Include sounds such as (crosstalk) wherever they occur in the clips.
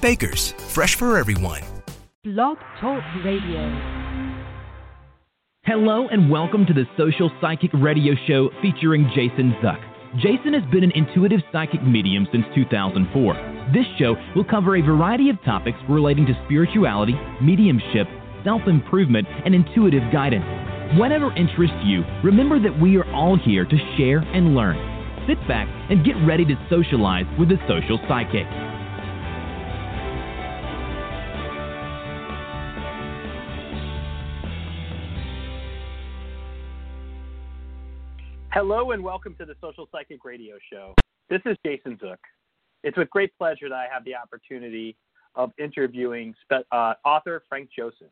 Baker's, fresh for everyone. Blog Talk Radio. Hello and welcome to the Social Psychic Radio Show featuring Jason Zuck. Jason has been an intuitive psychic medium since 2004. This show will cover a variety of topics relating to spirituality, mediumship, self improvement, and intuitive guidance. Whatever interests you, remember that we are all here to share and learn. Sit back and get ready to socialize with the social psychic. Hello and welcome to the Social Psychic Radio Show. This is Jason Zook. It's with great pleasure that I have the opportunity of interviewing spe- uh, author Frank Joseph.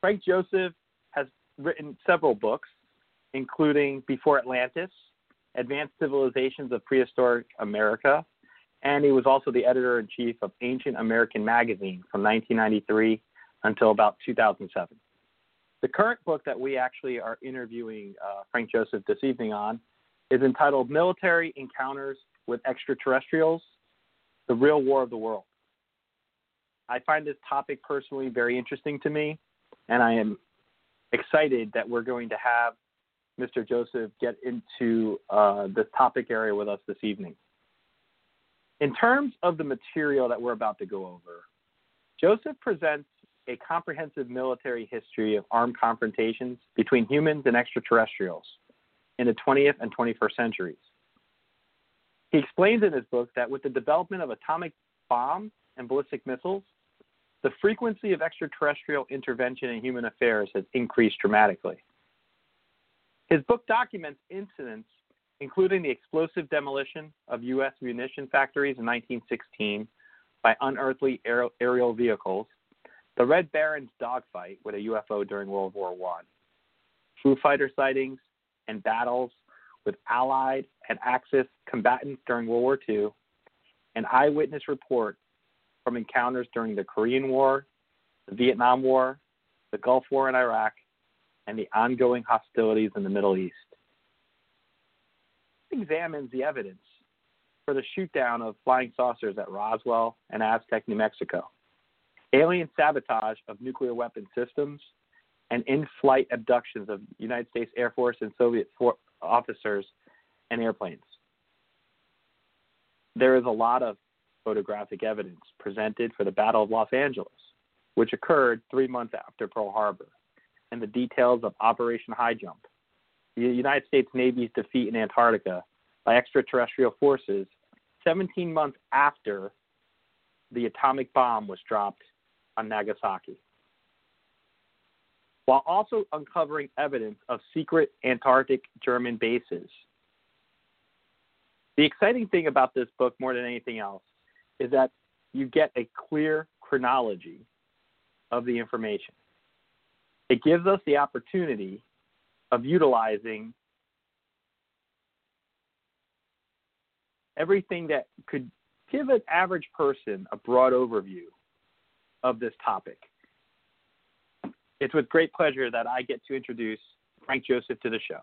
Frank Joseph has written several books, including Before Atlantis, Advanced Civilizations of Prehistoric America, and he was also the editor in chief of Ancient American Magazine from 1993 until about 2007. The current book that we actually are interviewing uh, Frank Joseph this evening on is entitled Military Encounters with Extraterrestrials The Real War of the World. I find this topic personally very interesting to me, and I am excited that we're going to have Mr. Joseph get into uh, this topic area with us this evening. In terms of the material that we're about to go over, Joseph presents a comprehensive military history of armed confrontations between humans and extraterrestrials in the 20th and 21st centuries. He explains in his book that with the development of atomic bombs and ballistic missiles, the frequency of extraterrestrial intervention in human affairs has increased dramatically. His book documents incidents including the explosive demolition of U.S. munition factories in 1916 by unearthly aerial vehicles, the Red Baron's dogfight with a UFO during World War I, Foo Fighter sightings and battles with Allied and Axis combatants during World War II, an eyewitness report from encounters during the Korean War, the Vietnam War, the Gulf War in Iraq, and the ongoing hostilities in the Middle East. Examines the evidence for the shootdown of flying saucers at Roswell and Aztec, New Mexico alien sabotage of nuclear weapon systems, and in flight abductions of United States Air Force and Soviet for- officers and airplanes. There is a lot of photographic evidence presented for the Battle of Los Angeles, which occurred three months after Pearl Harbor, and the details of Operation High Jump, the United States Navy's defeat in Antarctica by extraterrestrial forces 17 months after the atomic bomb was dropped on Nagasaki, while also uncovering evidence of secret Antarctic German bases. The exciting thing about this book, more than anything else, is that you get a clear chronology of the information. It gives us the opportunity of utilizing everything that could give an average person a broad overview of this topic. It's with great pleasure that I get to introduce Frank Joseph to the show.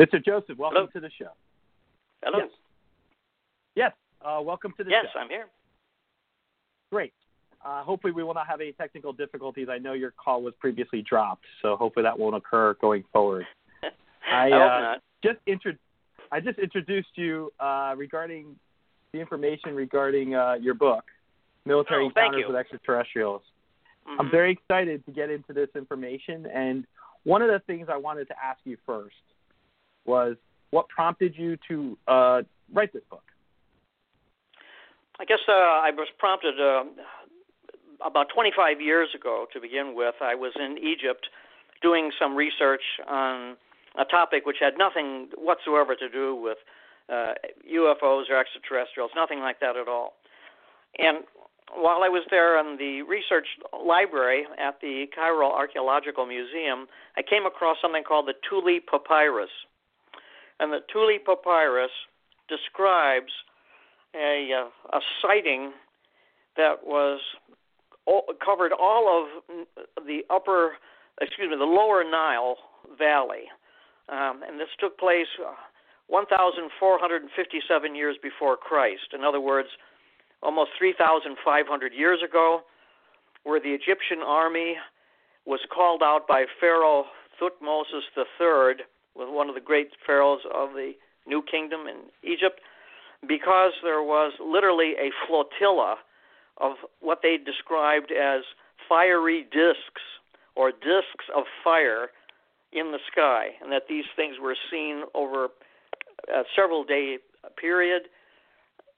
Mr. Joseph, welcome Hello. to the show. Hello. Yes. Yes, uh, welcome to the Yes, show. Yes, I'm here. Great. Uh, hopefully, we will not have any technical difficulties. I know your call was previously dropped, so hopefully that won't occur going forward. (laughs) I, I uh, just intro- I just introduced you uh, regarding the information regarding uh, your book, Military Oh, Encounters with Extraterrestrials. I'm Mhm. very excited to get into this information, and one of the things I wanted to ask you first was what prompted you to uh, write this book? I guess uh, I was prompted uh, about 25 years ago to begin with. I was in Egypt doing some research on a topic which had nothing whatsoever to do with uh, UFOs or extraterrestrials, nothing like that at all. And while I was there in the research library at the Cairo Archaeological Museum, I came across something called the Tulli Papyrus. And the Tulli Papyrus describes a, uh, a sighting that was all, covered all of the upper, excuse me, the lower Nile Valley. Um, and this took place uh, 1,457 years before Christ. In other words, almost 3,500 years ago, where the Egyptian army was called out by Pharaoh Thutmose III, was one of the great pharaohs of the New Kingdom in Egypt, because there was literally a flotilla of what they described as fiery discs or discs of fire in the sky, and that these things were seen over a several day period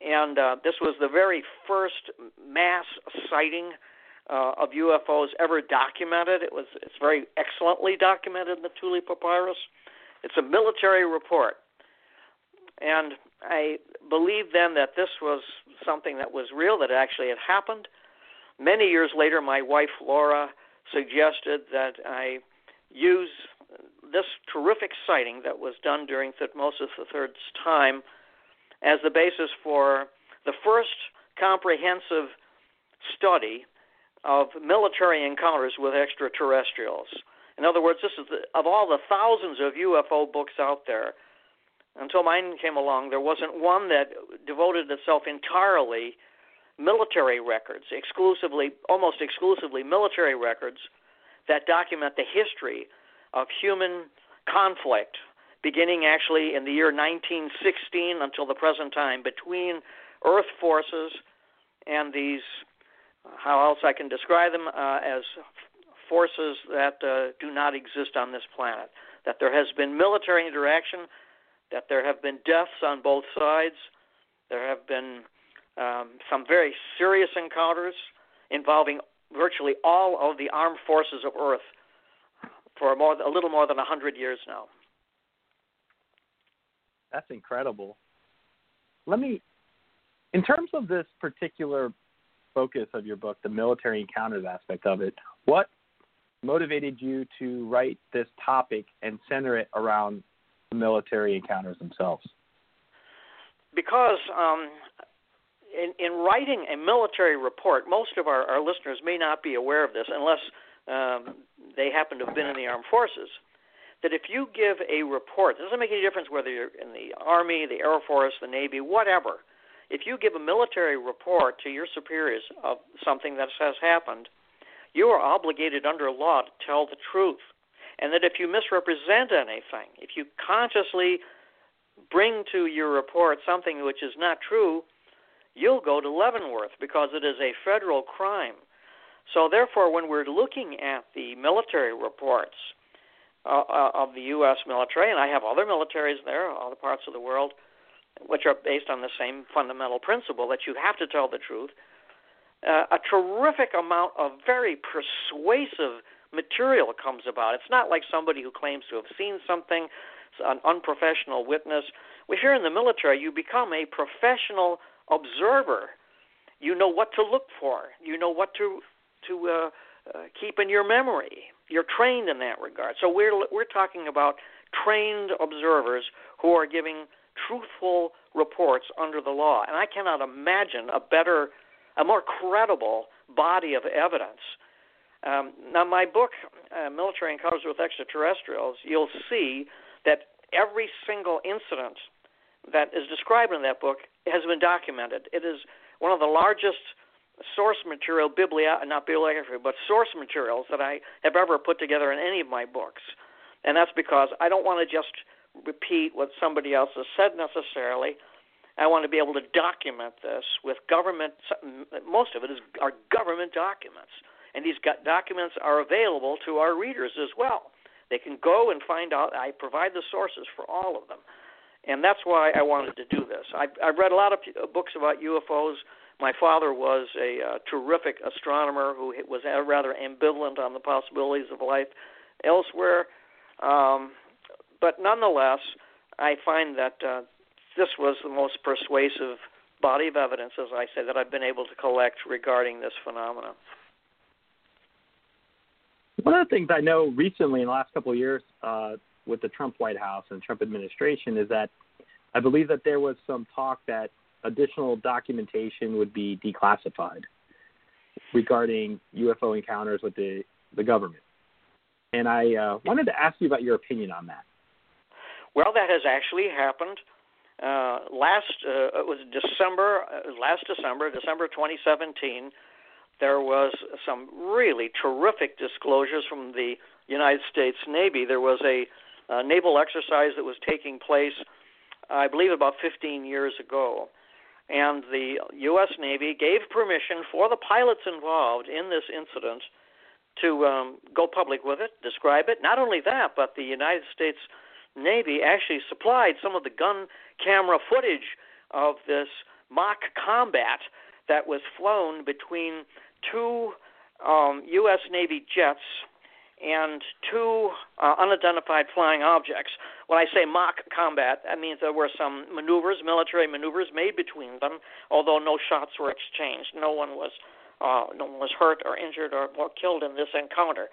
and uh, this was the very first mass sighting uh, of UFOs ever documented. It was it's very excellently documented in the Tulli Papyrus. It's a military report, and I believe then that this was something that was real, that actually had happened. Many years later, my wife Laura suggested that I use this terrific sighting that was done during Thutmose III's time as the basis for the first comprehensive study of military encounters with extraterrestrials. In other words, this is the, of all the thousands of UFO books out there. Until mine came along, there wasn't one that devoted itself entirely military records, exclusively, almost exclusively military records that document the history of human conflict beginning actually in the year 1916 until the present time between Earth forces and these, how else I can describe them, uh, as forces that uh, do not exist on this planet. That there has been military interaction, that there have been deaths on both sides, there have been um, some very serious encounters involving virtually all of the armed forces of Earth for more, a little more than 100 years now. That's incredible. Let me, in terms of this particular focus of your book, the military encounters aspect of it, what motivated you to write this topic and center it around the military encounters themselves? Because um, in, in writing a military report, most of our, our listeners may not be aware of this unless um, they happen to have been in the armed forces that if you give a report, it doesn't make any difference whether you're in the Army, the Air Force, the Navy, whatever. If you give a military report to your superiors of something that has happened, you are obligated under law to tell the truth. And that if you misrepresent anything, if you consciously bring to your report something which is not true, you'll go to Leavenworth because it is a federal crime. So, therefore, when we're looking at the military reports, uh, uh, of the U.S. military, and I have other militaries there, other parts of the world, which are based on the same fundamental principle that you have to tell the truth. Uh, a terrific amount of very persuasive material comes about. It's not like somebody who claims to have seen something, an unprofessional witness. If you're in the military, you become a professional observer. You know what to look for. You know what to to uh, uh, keep in your memory you're trained in that regard. So we're we're talking about trained observers who are giving truthful reports under the law, and I cannot imagine a better, a more credible body of evidence. Um, now, my book, uh, Military Encounters with Extraterrestrials, you'll see that every single incident that is described in that book has been documented. It is one of the largest source material, biblia not bibliography, but source materials that I have ever put together in any of my books. And that's because I don't want to just repeat what somebody else has said necessarily. I want to be able to document this with government. Most of it is are government documents, and these documents are available to our readers as well. They can go and find out. I provide the sources for all of them, and that's why I wanted to do this. I've, I've read a lot of uh, books about UFOs my father was a uh, terrific astronomer who was rather ambivalent on the possibilities of life elsewhere. Um, but nonetheless, I find that uh, this was the most persuasive body of evidence, as I say, that I've been able to collect regarding this phenomenon. One of the things I know recently in the last couple of years uh, with the Trump White House and Trump administration is that I believe that there was some talk that additional documentation would be declassified regarding UFO encounters with the, the government. And I uh, wanted to ask you about your opinion on that. Well, that has actually happened. Uh, last uh, it was December, uh, last December, December 2017. There was some really terrific disclosures from the United States Navy. There was a, a naval exercise that was taking place, I believe, about 15 years ago, and the U.S. Navy gave permission for the pilots involved in this incident to um, go public with it, describe it. Not only that, but the United States Navy actually supplied some of the gun camera footage of this mock combat that was flown between two um, U.S. Navy jets and two uh, unidentified flying objects. When I say mock combat, that means there were some maneuvers, military maneuvers made between them, although no shots were exchanged. No one was uh, no one was hurt or injured or, or killed in this encounter.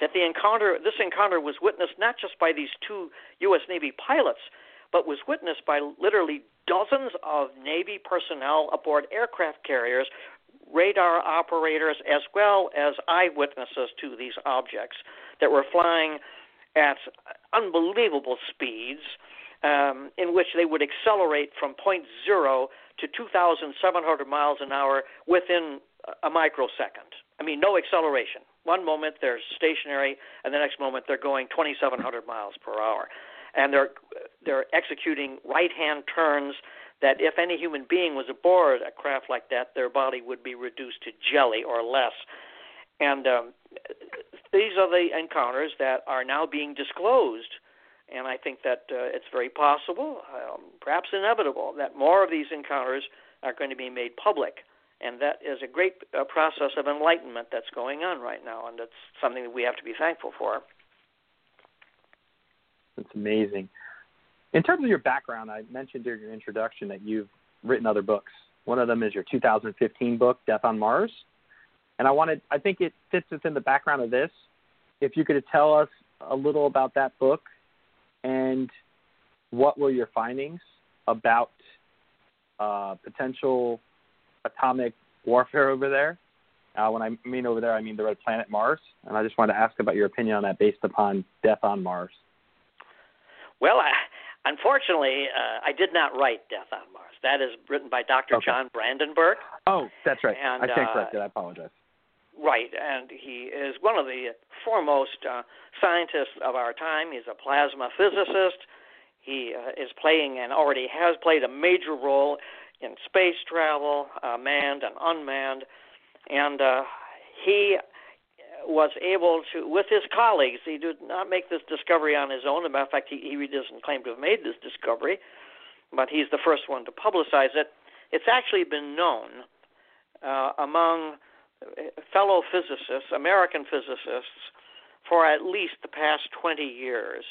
That the encounter, this encounter was witnessed not just by these two U.S. Navy pilots, but was witnessed by literally dozens of Navy personnel aboard aircraft carriers radar operators as well as eyewitnesses to these objects that were flying at unbelievable speeds um, in which they would accelerate from point zero to 2,700 miles an hour within a microsecond. I mean, no acceleration. One moment they're stationary, and the next moment they're going 2,700 miles per hour, and they're they're executing right-hand turns that if any human being was aboard a craft like that, their body would be reduced to jelly or less. And um, these are the encounters that are now being disclosed. And I think that uh, it's very possible, um, perhaps inevitable, that more of these encounters are going to be made public. And that is a great uh, process of enlightenment that's going on right now, and it's something that we have to be thankful for. It's amazing. In terms of your background, I mentioned during your introduction that you've written other books. One of them is your 2015 book, Death on Mars. And I wanted, I think it fits within the background of this. If you could tell us a little about that book and what were your findings about uh, potential atomic warfare over there? Uh, when I mean over there, I mean the red planet Mars. And I just wanted to ask about your opinion on that based upon Death on Mars. Well, I, Unfortunately, uh, I did not write Death on Mars. That is written by Dr. Okay. John Brandenburg. Oh, that's right. And, I stand uh, corrected. I apologize. Right, and he is one of the foremost uh, scientists of our time. He's a plasma physicist. He uh, is playing and already has played a major role in space travel, uh, manned and unmanned. And uh, he was able to, with his colleagues, he did not make this discovery on his own. As a matter of fact, he, he doesn't claim to have made this discovery, but he's the first one to publicize it. It's actually been known uh, among fellow physicists, American physicists, for at least the past 20 years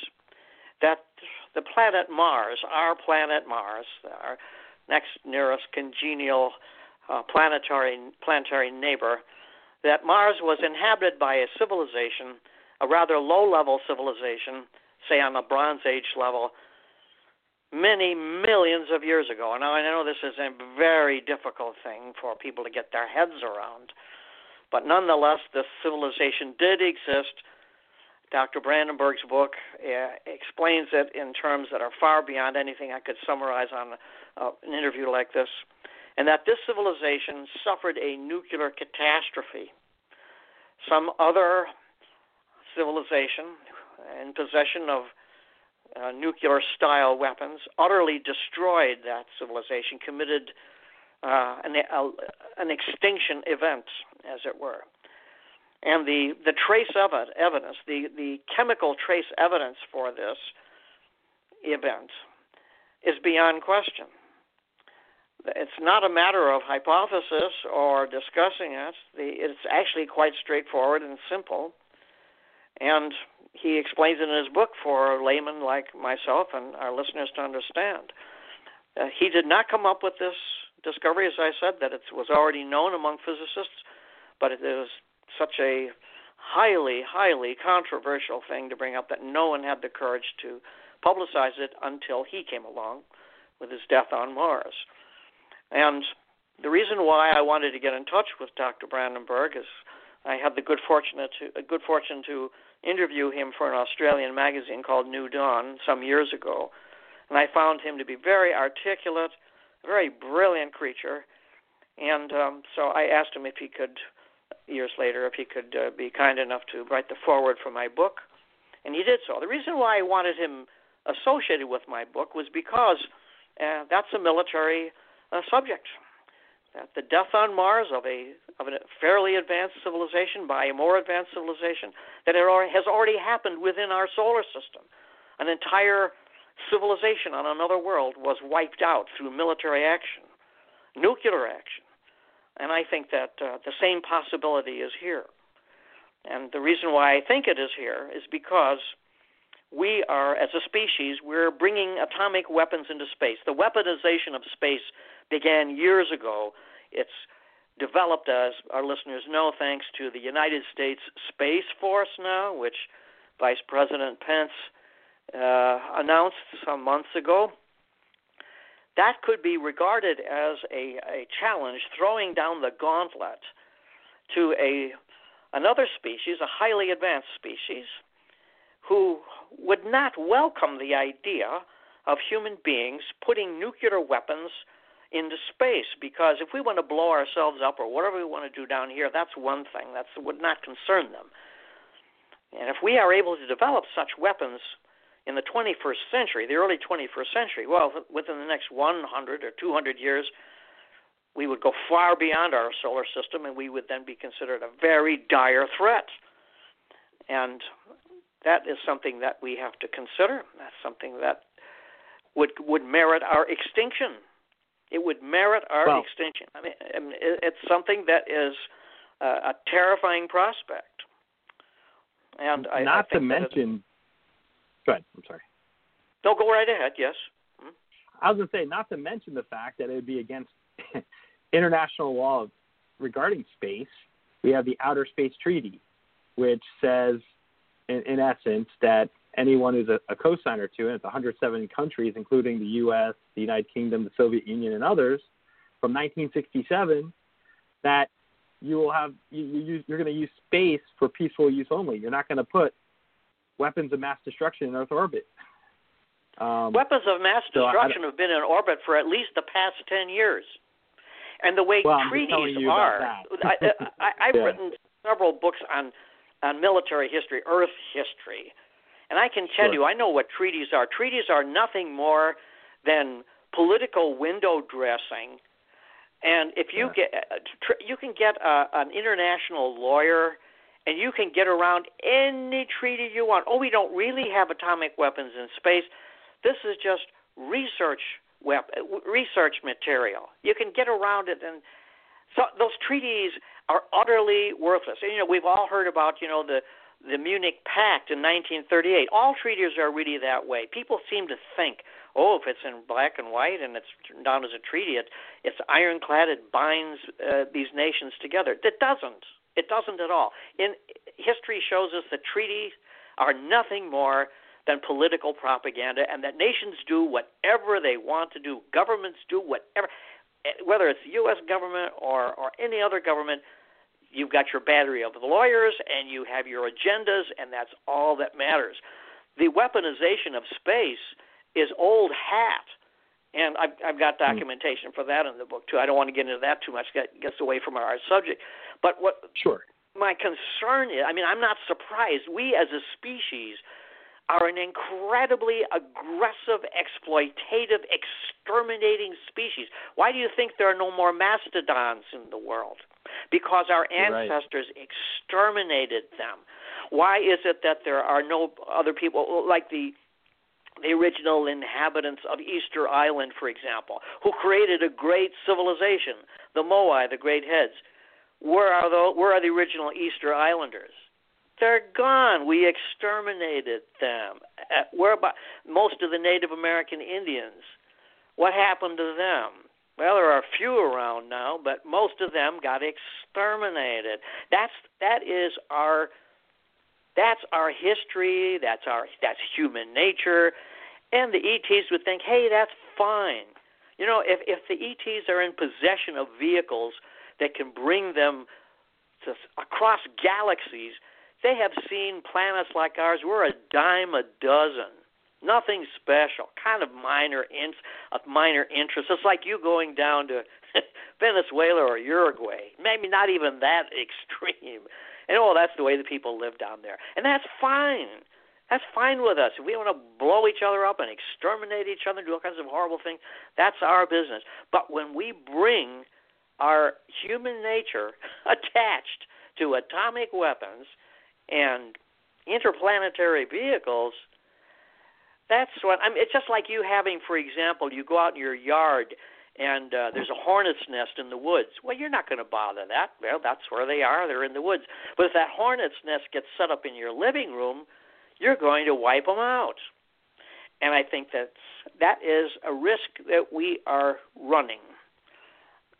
that the planet Mars, our planet Mars, our next nearest congenial uh, planetary planetary neighbor, that Mars was inhabited by a civilization, a rather low level civilization, say on the Bronze Age level, many millions of years ago. Now, I know this is a very difficult thing for people to get their heads around, but nonetheless, this civilization did exist. Dr. Brandenburg's book uh, explains it in terms that are far beyond anything I could summarize on uh, an interview like this and that this civilization suffered a nuclear catastrophe. Some other civilization in possession of uh, nuclear style weapons utterly destroyed that civilization, committed uh, an, uh, an extinction event, as it were. And the, the trace of it, evidence, the, the chemical trace evidence for this event is beyond question it's not a matter of hypothesis or discussing it. It's actually quite straightforward and simple. And he explains it in his book for laymen like myself and our listeners to understand. Uh, he did not come up with this discovery, as I said, that it was already known among physicists, but it was such a highly, highly controversial thing to bring up that no one had the courage to publicize it until he came along with his death on Mars. And the reason why I wanted to get in touch with Dr. Brandenburg is I had the good fortune to good fortune to interview him for an Australian magazine called New Dawn some years ago, and I found him to be very articulate, a very brilliant creature, and um, so I asked him if he could, years later, if he could uh, be kind enough to write the foreword for my book, and he did so. The reason why I wanted him associated with my book was because uh, that's a military uh, subject. That the death on Mars of a of a fairly advanced civilization by a more advanced civilization that has already happened within our solar system. An entire civilization on another world was wiped out through military action, nuclear action, and I think that uh, the same possibility is here. And the reason why I think it is here is because we are, as a species, we're bringing atomic weapons into space. The weaponization of space began years ago. It's developed, as our listeners know, thanks to the United States Space Force now, which Vice President Pence uh, announced some months ago. That could be regarded as a, a challenge, throwing down the gauntlet to a another species, a highly advanced species, who would not welcome the idea of human beings putting nuclear weapons into space because if we want to blow ourselves up or whatever we want to do down here, that's one thing. That would not concern them. And if we are able to develop such weapons in the 21st century, the early 21st century, well, within the next 100 or 200 years, we would go far beyond our solar system and we would then be considered a very dire threat. And that is something that we have to consider. That's something that would would merit our extinction. It would merit our extinction. I mean, it's something that is a terrifying prospect. And I, not I to mention, go ahead. I'm sorry. No, go right ahead. Yes. Hmm? I was going to say, not to mention the fact that it would be against (laughs) international law regarding space. We have the Outer Space Treaty, which says in, in essence, that anyone who's a, a co-signer to it, it's 107 countries, including the U.S., the United Kingdom, the Soviet Union, and others, from 1967, that you will have you, you you're going to use space for peaceful use only. You're not going to put weapons of mass destruction in Earth orbit. Um, weapons of mass destruction so have been in orbit for at least the past 10 years. And the way well, treaties are, I, I, (laughs) I've yeah. written several books on on military history, Earth history. And I can tell Sure. you, I know what treaties are. Treaties are nothing more than political window dressing. And if you Yeah. get, uh, uh you can get a, an international lawyer, and you can get around any treaty you want. Oh, we don't really have atomic weapons in space. This is just research wep- uh, research material. You can get around it, and so those treaties are utterly worthless. And, you know, we've all heard about you know the the Munich Pact in 1938. All treaties are really that way. People seem to think, oh, if it's in black and white and it's down as a treaty, it, it's ironclad. It binds uh, these nations together. It doesn't. It doesn't at all. In history shows us that treaties are nothing more than political propaganda, and that nations do whatever they want to do. Governments do whatever, eh, whether it's the U.S. government or or any other government you've got your battery of lawyers and you have your agendas, and that's all that matters. The weaponization of space is old hat, and I've, I've got hmm. documentation for that in the book too. I don't want to get into that too much; that gets away from our subject. But what Sure. my concern is, I mean, I'm not surprised. We as a species are an incredibly aggressive, exploitative, exterminating species. Why do you think there are no more mastodons in the world? Because our You're right. ancestors exterminated them. Why is it that there are no other people like the the original inhabitants of Easter Island, for example, who created a great civilization, the Moai, the Great Heads? Where are the where are the original Easter Islanders? They're gone. We exterminated them. Uh, Where about most of the Native American Indians What happened to them? Well, there are a few around now, but most of them got exterminated. That's that is our that's our history. That's our that's human nature. And the ETs would think, hey, that's fine. You know, if if the ETs are in possession of vehicles that can bring them to, across galaxies, they have seen planets like ours. We're a dime a dozen. Nothing special, kind of minor in, of minor interest. It's like you going down to (laughs) Venezuela or Uruguay. Maybe not even that (laughs) extreme. And oh, that's the way the people live down there, and that's fine. That's fine with us. If we want to blow each other up and exterminate each other, and do all kinds of horrible things, that's our business. But when we bring our human nature (laughs) attached to atomic weapons and interplanetary vehicles, that's what I mean. It's just like you having, for example, you go out in your yard and uh, there's a hornet's nest in the woods. Well, you're not going to bother that. Well, that's where they are. They're in the woods. But if that hornet's nest gets set up in your living room, you're going to wipe them out. And I think that that is a risk that we are running.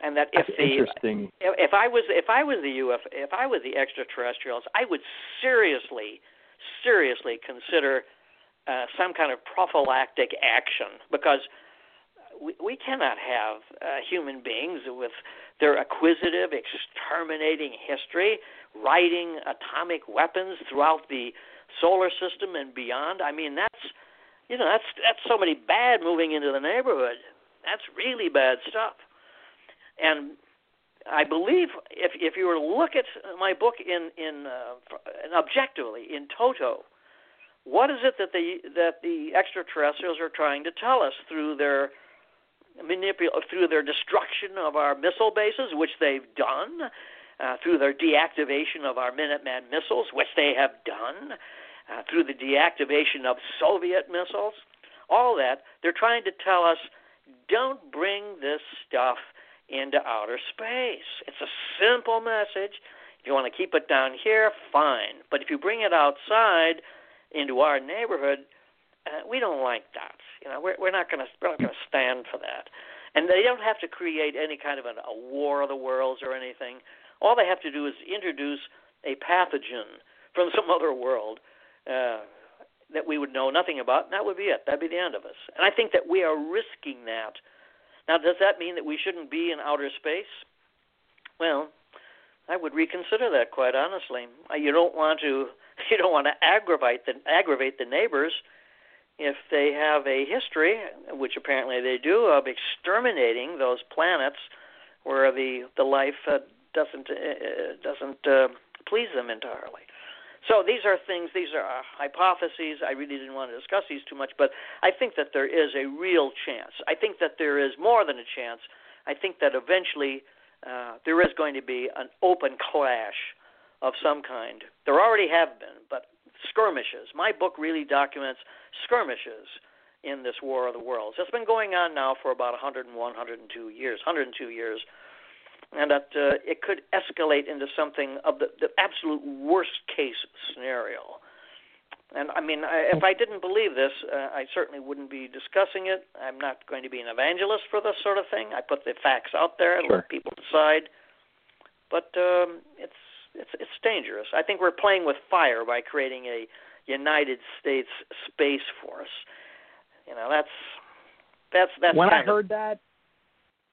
And that if That's the interesting. if, if I was if I was the UF if I was the extraterrestrials, I would seriously seriously consider uh, some kind of prophylactic action because we, we cannot have uh, human beings with their acquisitive, exterminating history, writing atomic weapons throughout the solar system and beyond. I mean, that's you know that's that's somebody bad moving into the neighborhood. That's really bad stuff. And I believe if if you were to look at my book in in uh, objectively in toto, what is it that the that the extraterrestrials are trying to tell us through their manipul through their destruction of our missile bases, which they've done, uh, through their deactivation of our Minuteman missiles, which they have done, uh, through the deactivation of Soviet missiles, all that they're trying to tell us, don't bring this stuff into outer space. It's a simple message. If you want to keep it down here, fine. But if you bring it outside, into our neighborhood, uh, we don't like that. You know, we're we're not going to we're not going to stand for that. And they don't have to create any kind of an, a war of the worlds or anything. All they have to do is introduce a pathogen from some (laughs) other world uh, that we would know nothing about, and that would be it. That'd be the end of us. And I think that we are risking that. Now, does that mean that we shouldn't be in outer space? Well, I would reconsider that quite honestly. You don't want to (laughs) you don't want to aggravate the aggravate the neighbors if they have a history, which apparently they do, of exterminating those planets where the the life uh, doesn't uh, doesn't uh, please them entirely. So these are things, these are hypotheses. I really didn't want to discuss these too much, but I think that there is a real chance. I think that there is more than a chance. I think that eventually uh, there is going to be an open clash of some kind. There already have been, but skirmishes. My book really documents skirmishes in this War of the Worlds. It's been going on now for about 101, 102 years, 102 years, and that uh, it could escalate into something of the, the absolute worst case scenario. And I mean, I, if I didn't believe this, uh, I certainly wouldn't be discussing it. I'm not going to be an evangelist for this sort of thing. I put the facts out there and Sure. let people decide. But um, it's it's it's dangerous. I think we're playing with fire by creating a United States Space Force. You know, that's that's that's when I kind of, heard that,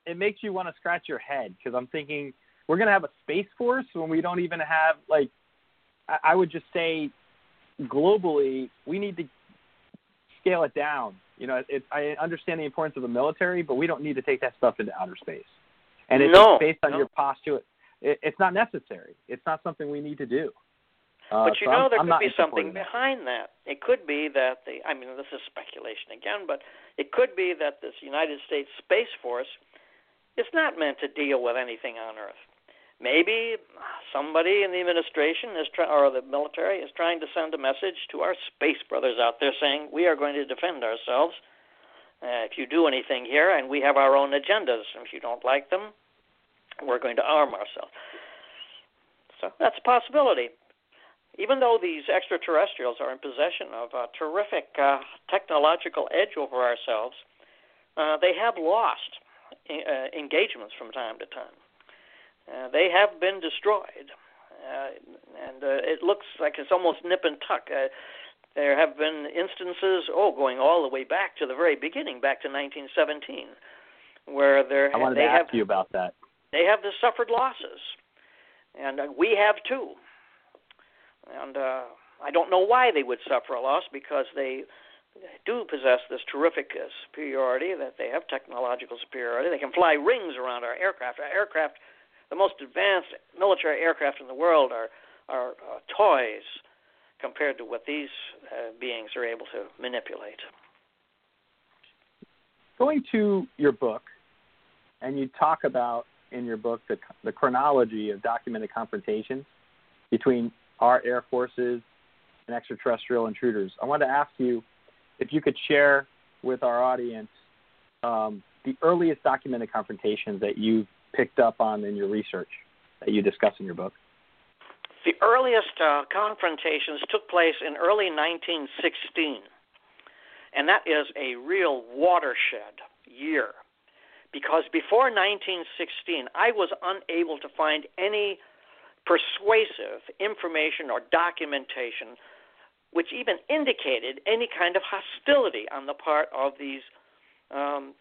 it makes you want to scratch your head because I'm thinking we're gonna have a space force when we don't even have like. I, I would just say, globally, we need to scale it down. You know, it, I understand the importance of the military, but we don't need to take that stuff into outer space. And if No, it's based on no. your postulate, it, it's not necessary. It's not something we need to do. Uh, But you so know, I'm, there I'm could be something of that. behind that. It could be that the, I mean, this is speculation again, but it could be that this United States Space Force is not meant to deal with anything on Earth. Maybe somebody in the administration is try, or the military is trying to send a message to our space brothers out there saying we are going to defend ourselves. Uh, if you do anything here, and we have our own agendas, if you don't like them, we're going to arm ourselves. So that's a possibility even though these extraterrestrials are in possession of a terrific uh, technological edge over ourselves, uh, they have lost uh, engagements from time to time. Uh, they have been destroyed, uh, and uh, it looks like it's almost nip and tuck. Uh, there have been instances, oh, going all the way back to the very beginning, back to 1917, where there I wanted they to have ask you about that. They have the suffered losses, and uh, we have too. And uh, I don't know why they would suffer a loss because they do possess this terrific uh, superiority that they have technological superiority. They can fly rings around our aircraft. Our aircraft, the most advanced military aircraft in the world, are are uh, toys compared to what these uh, beings are able to manipulate. Going to your book, and you talk about in your book the, the chronology of documented confrontations between our air forces and extraterrestrial intruders. I wanted to ask you if you could share with our audience um, the earliest documented confrontations that you picked up on in your research that you discuss in your book. The earliest uh, confrontations took place in early 1916, and that is a real watershed year. Because before 1916, I was unable to find any persuasive information or documentation which even indicated any kind of hostility on the part of these um,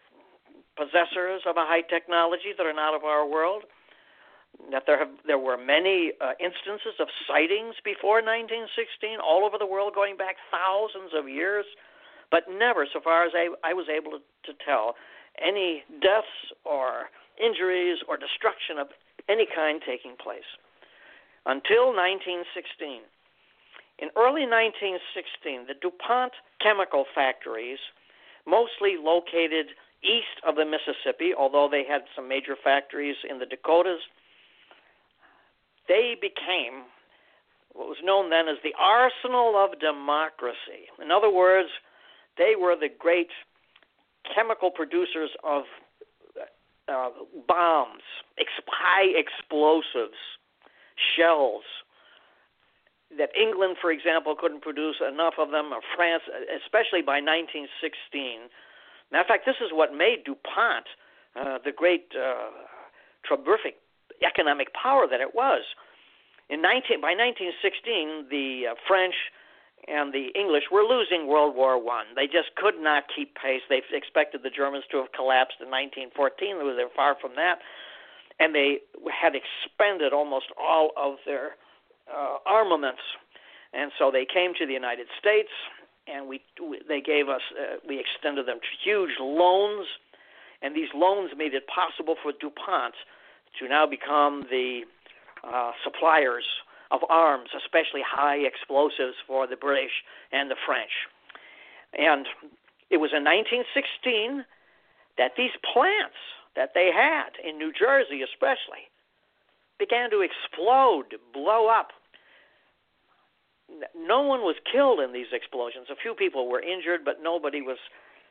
possessors of a high technology that are not of our world. That there have there were many uh, instances of sightings before 1916 all over the world, going back thousands of years, but never, so far as I, I was able to, to tell, any deaths or injuries or destruction of any kind taking place until 1916. In early 1916, the DuPont chemical factories, mostly located east of the Mississippi, although they had some major factories in the Dakotas, they became what was known then as the arsenal of democracy. In other words, they were the great chemical producers of uh, bombs, high explosives, shells, that England, for example, couldn't produce enough of them, or France, especially by 1916. Matter of fact, this is what made DuPont uh, the great, uh, terrific economic power that it was. In 19, by 1916, the uh, French and the English were losing World War One. They just could not keep pace. They expected the Germans to have collapsed in 1914. They were far from that, and they had expended almost all of their uh, armaments, and so they came to the United States, and we they gave us uh, we extended them huge loans, and these loans made it possible for DuPont to now become the uh, suppliers of arms, especially high explosives for the British and the French. And it was in 1916 that these plants that they had in New Jersey, especially, began to explode, blow up no one was killed in these explosions. A few people were injured, but nobody was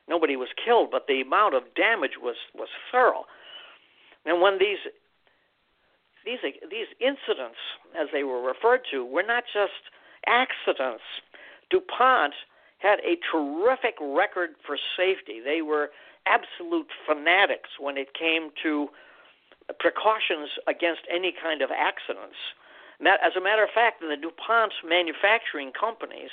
nobody was killed. But the amount of damage was was thorough. And when these these these incidents, as they were referred to, were not just accidents. DuPont had a terrific record for safety. They were absolute fanatics when it came to precautions against any kind of accidents. As a matter of fact, the DuPont manufacturing companies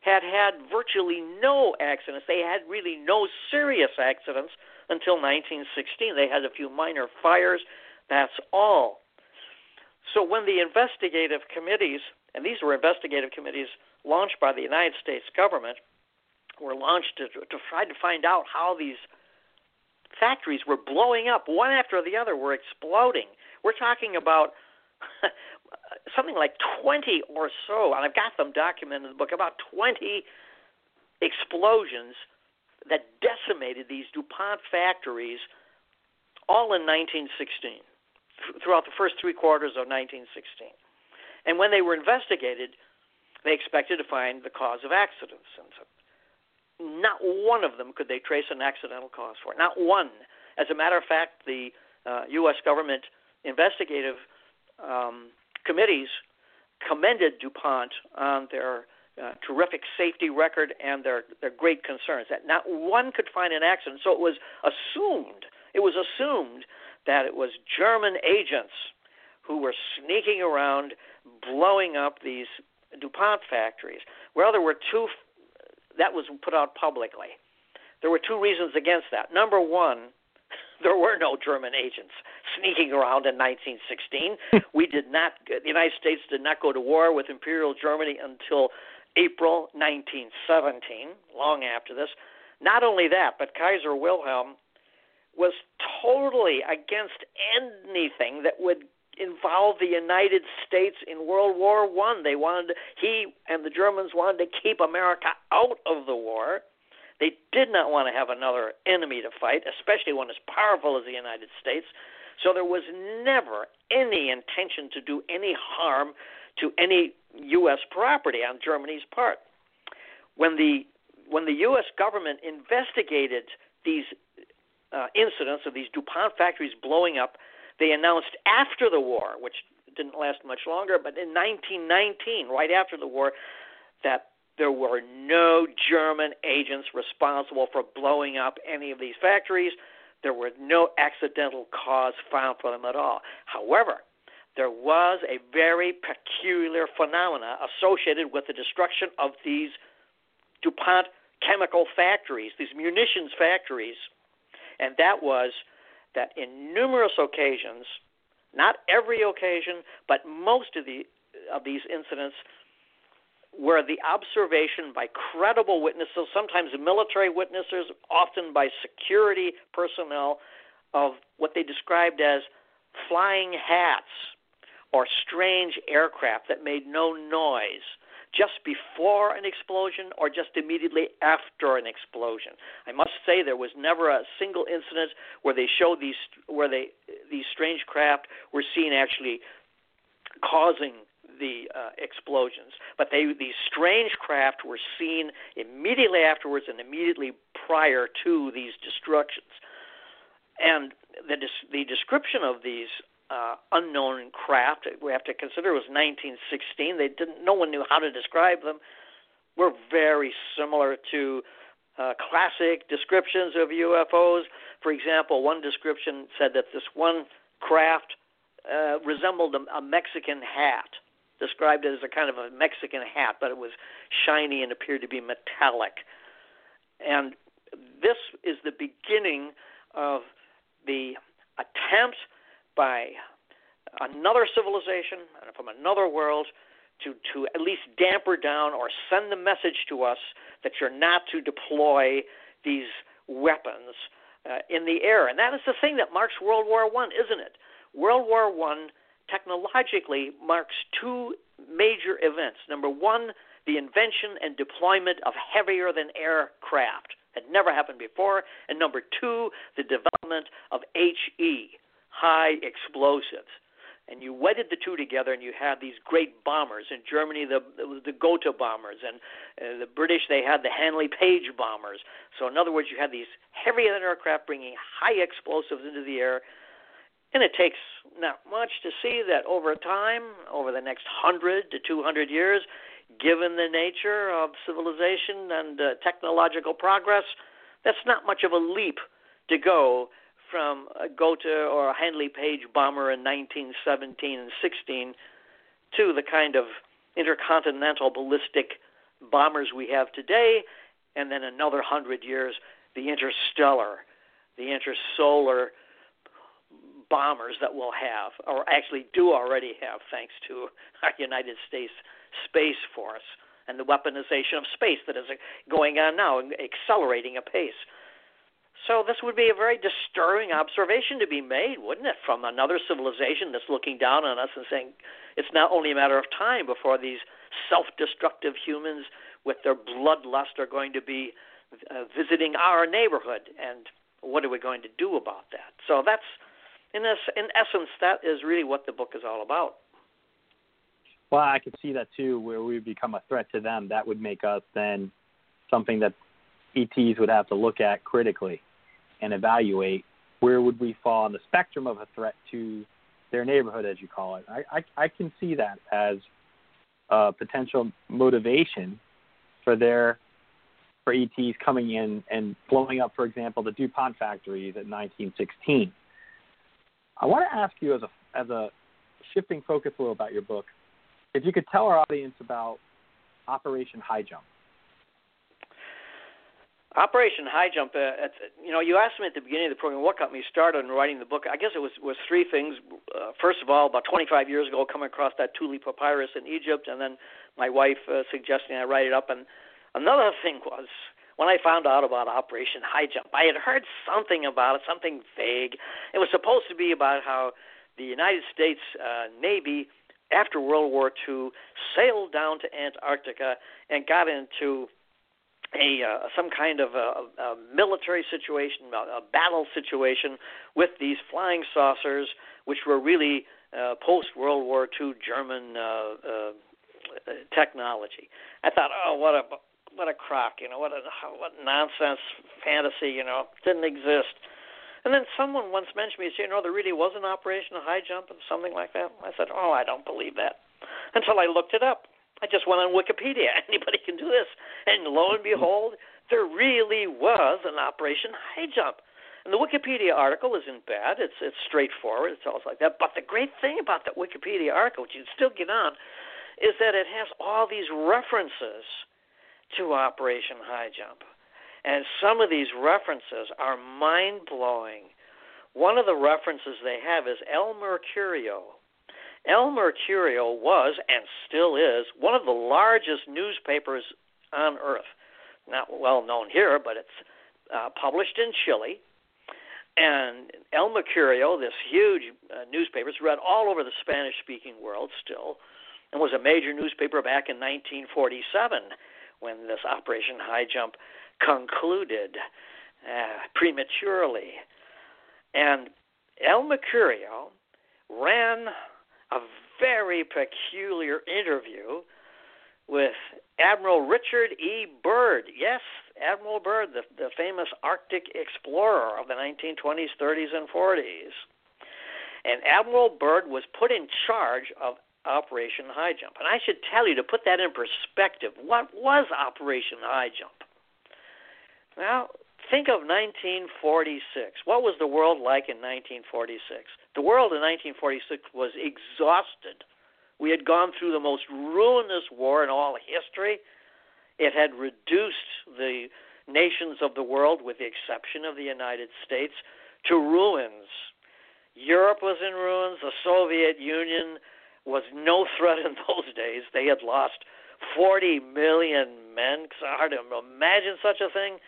had had virtually no accidents. They had really no serious accidents until 1916. They had a few minor fires. That's all. So when the investigative committees, and these were investigative committees launched by the United States government, were launched to, to try to find out how these factories were blowing up, one after the other, were exploding. We're talking about (laughs) something like 20 or so, and I've got them documented in the book, about 20 explosions that decimated these DuPont factories all in 1916, throughout the first three quarters of 1916. And when they were investigated, they expected to find the cause of accidents. And so not one of them could they trace an accidental cause for. Not one. As a matter of fact, the uh, U.S. government investigative um, committees commended DuPont on their uh, terrific safety record and their their great concerns. That not one could find an accident. So it was assumed. It was assumed that it was German agents who were sneaking around, blowing up these DuPont factories. Well, there were two. That was put out publicly. There were two reasons against that. Number one, (laughs) there were no German agents sneaking around in 1916. (laughs) we did not. The United States did not go to war with Imperial Germany until April 1917, long after this. Not only that, but Kaiser Wilhelm was totally against anything that would involve the United States in World War One. They wanted he and the Germans wanted to keep America out of the war. They did not want to have another enemy to fight, especially one as powerful as the United States. So there was never any intention to do any harm to any U.S. property on Germany's part. When the when the U.S. government investigated these uh, incidents of these DuPont factories blowing up, they announced after the war, which didn't last much longer, but in 1919, right after the war, that there were no German agents responsible for blowing up any of these factories. There were no accidental cause found for them at all. However, there was a very peculiar phenomena associated with the destruction of these DuPont chemical factories, these munitions factories, and that was that in numerous occasions, not every occasion, but most of the of these incidents were the observation by credible witnesses, sometimes military witnesses, often by security personnel, of what they described as flying hats or strange aircraft that made no noise just before an explosion or just immediately after an explosion. I must say there was never a single incident where they showed these where they these strange craft were seen actually causing the uh, explosions. But they these strange craft were seen immediately afterwards and immediately prior to these destructions. And the the description of these uh, unknown craft we have to consider it was 1916. They didn't. No one knew how to describe them. Were very similar to uh, classic descriptions of UFOs. For example, one description said that this one craft uh, resembled a, a Mexican hat, described it as a kind of a Mexican hat, but it was shiny and appeared to be metallic. And this is the beginning of the attempt by another civilization and from another world to, to at least damper down or send the message to us that you're not to deploy these weapons uh, in the air. And that is the thing that marks World War One, isn't it? World War One technologically marks two major events. Number one, the invention and deployment of heavier than air craft had never happened before. And number two, the development of HE, high explosives. And you wedded the two together, and you had these great bombers. In Germany, the the Gotha bombers, and uh, the British they had the Handley Page bombers. So in other words, you had these heavy aircraft bringing high explosives into the air, and it takes not much to see that over time, over the next 100 to 200 years, given the nature of civilization and uh, technological progress, that's not much of a leap to go from a Gotha or a Handley Page bomber in 1917 and 16 to the kind of intercontinental ballistic bombers we have today, and then another hundred years, the interstellar, the intersolar bombers that we'll have, or actually do already have, thanks to our United States Space Force and the weaponization of space that is going on now, and accelerating apace. So this would be a very disturbing observation to be made, wouldn't it, from another civilization that's looking down on us and saying it's not only a matter of time before these self-destructive humans with their bloodlust are going to be uh, visiting our neighborhood, and what are we going to do about that? So that's in, this, in essence, that is really what the book is all about. Well, I could see that too, where we become a threat to them. That would make us then something that ETs would have to look at critically and evaluate where would we fall on the spectrum of a threat to their neighborhood, as you call it. I, I, I can see that as a potential motivation for their for ETs coming in and blowing up, for example, the DuPont factories in 1916. I want to ask you as a as a shifting focus a little about your book, if you could tell our audience about Operation High Jump. Operation High Jump. Uh, you know, you asked me at the beginning of the program what got me started in writing the book. I guess it was was three things. Uh, first of all, about 25 years ago, coming across that Tulli papyrus in Egypt, and then my wife uh, suggesting I write it up. And another (laughs) thing was when I found out about Operation High Jump. I had heard something about it, something vague. It was supposed to be about how the United States uh, Navy, after World War II, sailed down to Antarctica and got into a uh, some kind of a, a military situation, a, a battle situation with these flying saucers, which were really uh, post World War II German uh, uh, technology. I thought, oh, what a what a crock, you know, what a what nonsense fantasy, you know, didn't exist. And then someone once mentioned me, said, you know, there really was an operation, a high jump, and something like that. I said, oh, I don't believe that, until I looked it up. I just went on Wikipedia. (laughs) Anybody can do this. And lo and behold, there really was an Operation High Jump. And the Wikipedia article isn't bad. It's it's straightforward. It tells like that. But the great thing about that Wikipedia article, which you can still get on, is that it has all these references to Operation High Jump. And some of these references are mind blowing. One of the references they have is El Mercurio, El Mercurio was and still is one of the largest newspapers on earth. Not well known here, but it's uh, published in Chile. And El Mercurio, this huge uh, newspaper, is read all over the Spanish speaking world still, and was a major newspaper back in 1947 when this Operation High Jump concluded uh, prematurely. And El Mercurio ran a very peculiar interview with Admiral Richard E. Byrd. Yes, Admiral Byrd, the, the famous Arctic explorer of the 1920s, 30s, and 40s. And Admiral Byrd was put in charge of Operation High Jump. And I should tell you, to put that in perspective, what was Operation High Jump? Well, think of 1946. What was the world like in 1946? The world in 1946 was exhausted. We had gone through the most ruinous war in all history. It had reduced the nations of the world, with the exception of the United States, to ruins. Europe was in ruins. The Soviet Union was no (laughs) threat in those days. They had lost 40 million men. It's hard to imagine such a thing.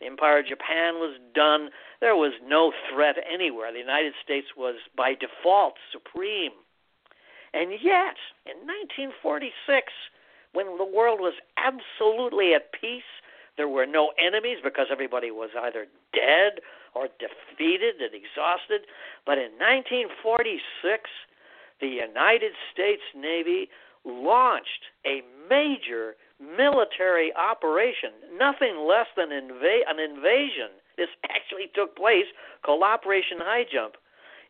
The Empire of Japan was done. There was no threat anywhere. The United States was, by default, supreme. And yet, in 1946, when the world was absolutely at peace, there were no enemies because everybody was either dead or defeated and exhausted. But in 1946, the United States Navy launched a major military operation, nothing less than inva- an invasion. This (laughs) actually took place called Operation High Jump.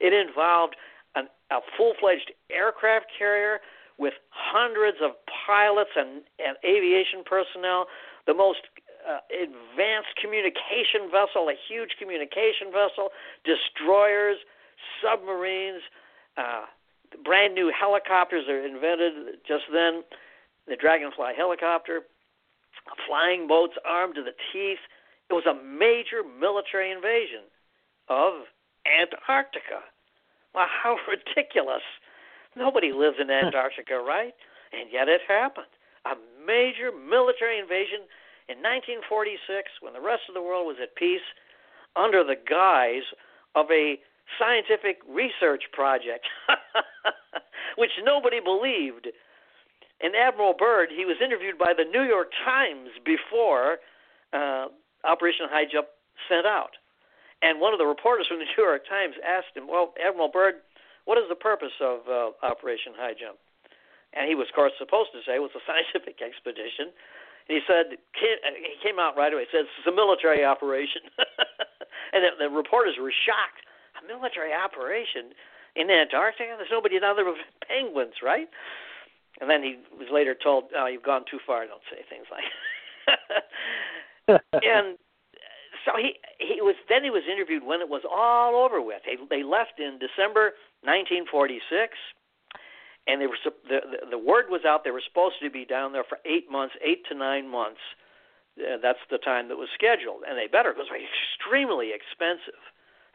It involved an, a full fledged aircraft carrier with hundreds of pilots and, and aviation personnel, the most uh, advanced communication vessel, a huge communication vessel, destroyers, submarines, uh, brand new helicopters are invented just then the Dragonfly helicopter, flying boats armed to the teeth. It was a major military invasion of Antarctica. Well, how (laughs) ridiculous. Nobody lives in (laughs) Antarctica, right? And yet it happened. A major military invasion in 1946 when the rest of the world was at peace under the guise of a scientific research project, (laughs) which nobody believed and Admiral Byrd, he was interviewed by the New York Times before uh, Operation High Jump sent out. And one of the reporters from the (laughs) New York Times asked him, Well, Admiral Byrd, what is the purpose of uh, Operation High Jump? And he was, of course, supposed to say it was a (laughs) scientific expedition. And he said, he came out right away. He said, It's a military operation. (laughs) and the, the reporters were shocked. A military operation in Antarctica? There's nobody down there but penguins, right? And then he was later told, "Oh, you've gone too far. Don't say things like." (laughs) and so he he was then he was interviewed when it was all over with. They they left in December 1946, and they were the, the the word was out they were supposed to be down there for eight months, eight to nine months. Uh, that's the time that was scheduled, and they better because it was extremely expensive.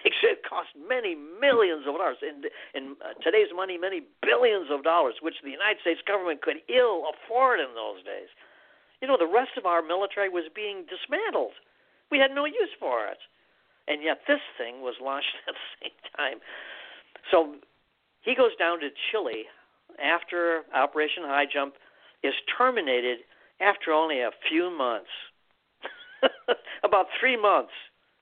It cost many millions of dollars in in uh, today's money, many billions of dollars, which the United States government could ill afford in those days. You know, the rest of our military was being dismantled. We had no use for it. And yet this thing was launched (laughs) at the same time. So he goes down to Chile after Operation High Jump is terminated after only a few months. (laughs) about three months.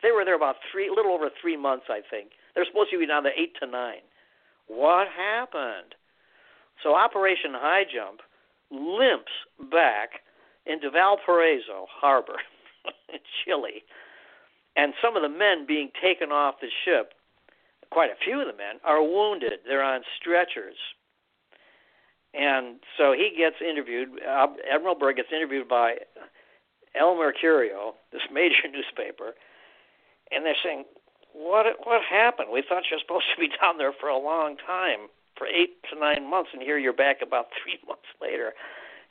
They were there about three, a little over three months, I think. They're supposed to be down to eight to nine. What happened? So Operation High Jump limps back into Valparaiso Harbor (laughs) in Chile, and some of the men being taken off the ship, quite a few of the men, are wounded. They're on stretchers. And so he gets interviewed. Uh, Admiral Byrd gets interviewed by El Mercurio, this (laughs) major newspaper, and they're saying, "What what happened? We thought you were supposed to be down there for a long time, for eight to nine months, and here you're back about (laughs) three months later."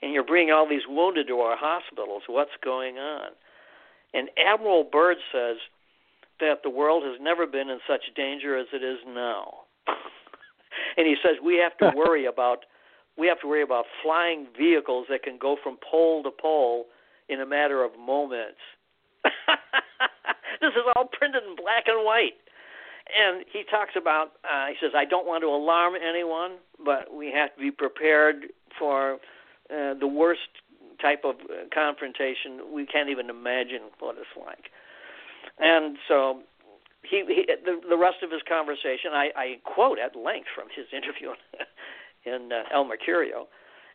and you're bringing all these wounded to our hospitals. What's going on? And Admiral Byrd says that the world has never been in such danger as it is now. (laughs) and he says we have to (laughs) worry about we have to worry about flying vehicles that can go from pole to pole in a matter of moments. (laughs) this is all printed in black and white. And he talks about, uh, he says, I don't want to alarm anyone, but we have to be prepared for uh, the worst type of uh, confrontation. We can't even imagine what it's like. And so he, he the, the rest of his conversation, I, I quote at length from his (laughs) interview in uh, El Mercurio.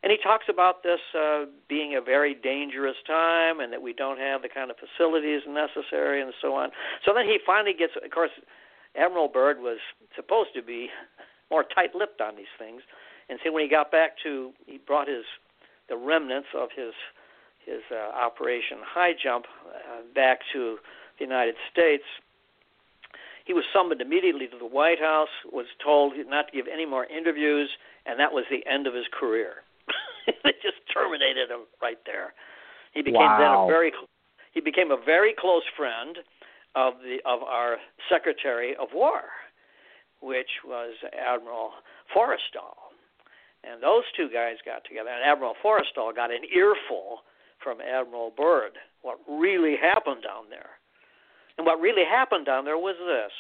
And he talks about this uh, being a very dangerous time and that we don't have the kind of facilities necessary and so on. So then he finally gets, of course, Admiral Byrd was supposed to be more tight lipped on these things. And so when he got back to, he brought his the remnants of his his uh, Operation High Jump uh, back to the United States. He was summoned immediately to the White House, was told not to give any more interviews, and that was the end of his career. (laughs) they just terminated him right there. He became wow. then a very he became a very close friend of the of our Secretary of War, which was Admiral Forrestal. And those two guys got together, and Admiral Forrestal got an earful from Admiral Byrd what really happened down there. And what really happened down there was this: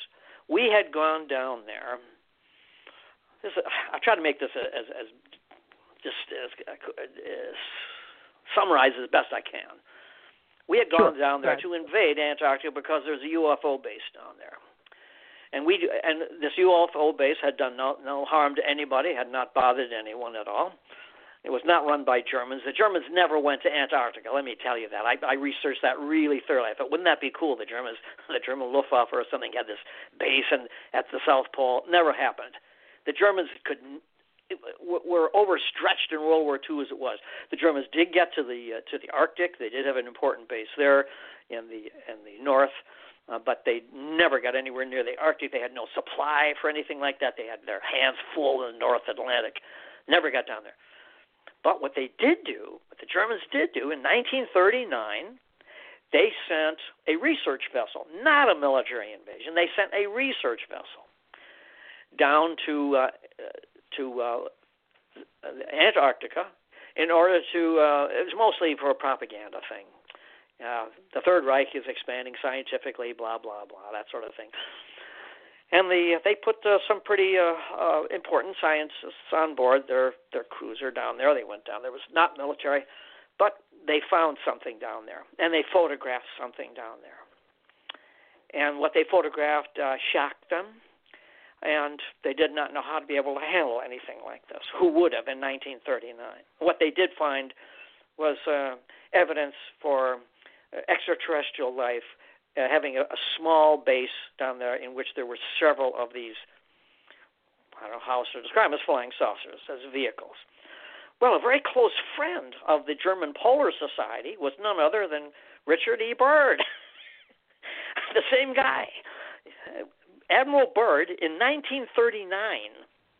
we had gone down there. This, I try to make this as, as just as, uh, uh, as summarize as best I can. We had gone sure. down there right. to invade Antarctica because there's a UFO base down there and we and this UFO base had done no, no harm to anybody, had not bothered anyone at all. It was not run by Germans. The Germans never went to Antarctica. Let me tell you that. I, I researched that really thoroughly. I thought, wouldn't that be cool? The Germans, (laughs) the German Luftwaffe or something, had this base and at the South Pole. Never happened. The Germans could were overstretched in World War II as it was. The Germans did get to the uh, to the Arctic. They did have an important base there in the in the north uh, but they never got anywhere near the Arctic. They had no supply for anything like that. They had their hands full in the North Atlantic. Never got down there. But what they did do, what the Germans did do in 1939, they sent a research vessel, not a military invasion. They sent a research vessel down to uh, to uh, Antarctica in order to. Uh, it was mostly for a propaganda thing uh, the Third Reich is expanding scientifically, blah blah blah, that sort of thing. And the they put uh, some pretty uh, uh, important scientists on board their their cruiser down there. They went down there. It was not military, but they found something down there, and they photographed something down there. And what they photographed uh, shocked them, and they did not know how to be able to handle anything like this. Who would have in 1939? What they did find was uh, evidence for extraterrestrial life uh, having a, a small base down there in which there were several of these, I don't know how to describe them as flying saucers, as vehicles. Well, a very close friend of the German Polar Society was none other than Richard E. Byrd, (laughs) the same guy. Admiral Byrd in 1939.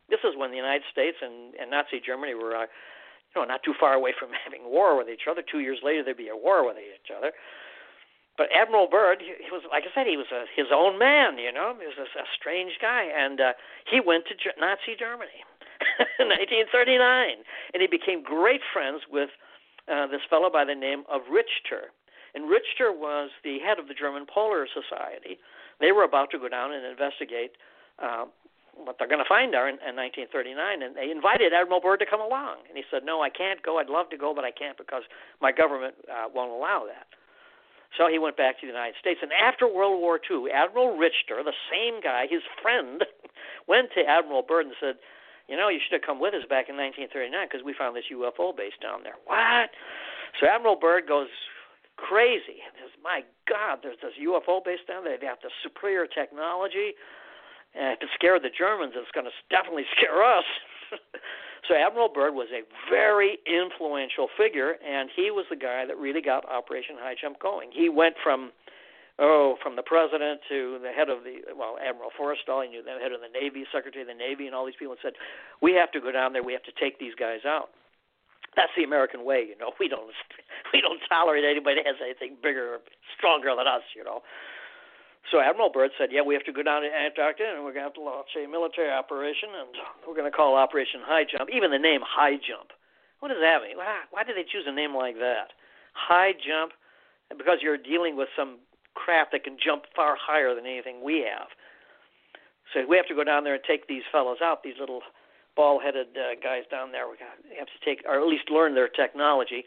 This is when the United States and, and Nazi Germany were, uh, you know, not too far away from (laughs) having war with each other. Two years later, there'd be a war with each other. But Admiral Byrd, he, he was like I said, he was a, his own man. You know, he was a, a strange guy, and uh, he went to G- Nazi Germany (laughs) in 1939, and he became great friends with uh, this fellow by the name of Richter. And Richter was the head of the German Polar Society. They were about to go down and investigate uh, what they're going to find there in, in 1939, and they invited Admiral Byrd to come along. And he said, "No, I can't go. I'd love to go, but I can't because my government uh, won't allow that." So he went back to the United States. And after World War II, Admiral Richter, the same guy, his friend, (laughs) went to Admiral Byrd and said, You know, you should have come with us back in 1939 because we found this UFO base down there. What? So Admiral Byrd goes crazy. Says, My God, there's this UFO base down there. They have the superior technology. And if it scared the Germans, it's going to definitely (laughs) scare us. (laughs) So Admiral Byrd was a very influential figure, and he was the guy that really got Operation High Jump going. He went from oh, from the president to the head of the well, Admiral Forrestal, he knew the head of the Navy, Secretary of the Navy, and all these people, and said, "We have to go down there. We have to take these guys out." That's the American way, you know. (laughs) We don't we don't tolerate anybody that has anything bigger or stronger than us, you know. So Admiral Byrd said, "Yeah, we have to go down to Antarctica, and we're going to have to launch a military operation, and we're going to call Operation High Jump. Even the name High Jump, what does that mean? Why, why did they choose a name like that? High Jump, because you're dealing with some craft that can jump far higher than anything we have. So we have to go down there and take these fellows out, these little ball-headed uh, guys down there. We have to take, or at least learn their technology."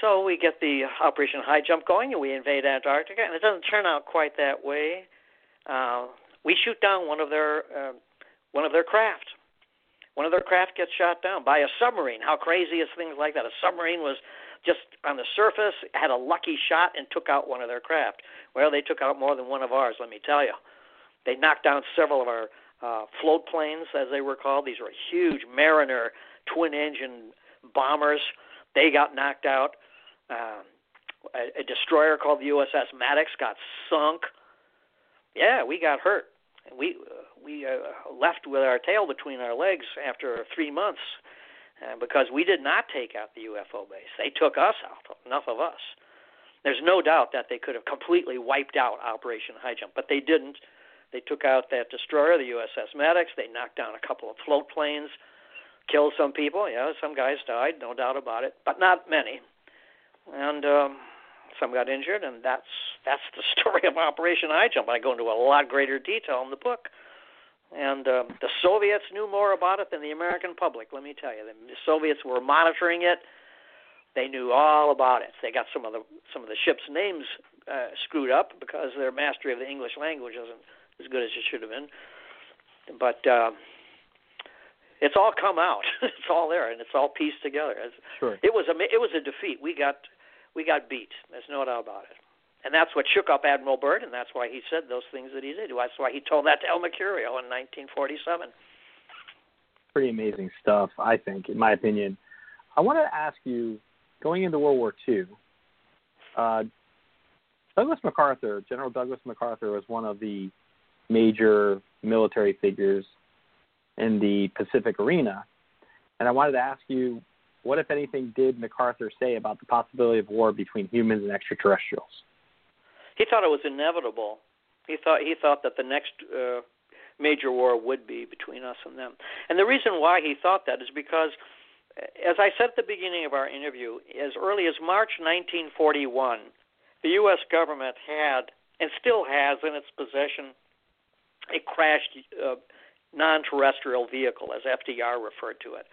So we get the Operation High Jump going, and we invade Antarctica, and it doesn't turn out quite that way. Uh, we shoot down one of their uh, one of their craft. One of their craft gets shot down by a submarine. How crazy is things like that? A submarine was just on the surface, had a lucky shot, and took out one of their craft. Well, they took out more than one of ours. Let me tell you. They knocked down several of our uh, float planes, as they were called. These were huge Mariner twin-engine bombers. They got knocked out um, a, a destroyer called the USS Maddox got sunk. Yeah, we got hurt. We we uh, left with our tail between our legs after three months uh, because we did not take out the UFO base. They took us out. Enough of us. There's no doubt that they could have completely wiped out Operation High Jump, but they didn't. They took out that destroyer, the USS Maddox. They knocked down a couple of float planes, killed some people. Yeah, some guys died, no doubt about it, but not many and um, some got injured, and that's that's the (laughs) story of Operation High Jump. I go into a lot greater detail in the book. And uh, the Soviets knew more about it than the American public. Let me tell you, the Soviets were monitoring it. They knew all about it. They got some of the some of the ships' names uh, screwed up because their mastery of the English language isn't as good as it should have been. But uh, it's all come out. (laughs) it's all there, and it's all pieced together. It's, sure. It was a it was a defeat. We got we got beat. There's no doubt about it. And that's what shook up Admiral Byrd, and that's why he said those things that he did. That's why he told that to El Mercurio in 1947. Pretty amazing stuff, I think, in my opinion. I want to ask you, going into World War II, uh, Douglas MacArthur, General Douglas MacArthur, was one of the major military figures in the Pacific arena. And I wanted to ask you what, if anything, did MacArthur say about the possibility of war between humans and extraterrestrials? He thought it was inevitable. He thought he thought that the next uh, major war would be between us and them. And the reason why he thought that is because, as I said at the beginning of our interview, as early as March 1941, the U.S. government had and still has in its possession a crashed uh, non-terrestrial vehicle, as FDR referred to it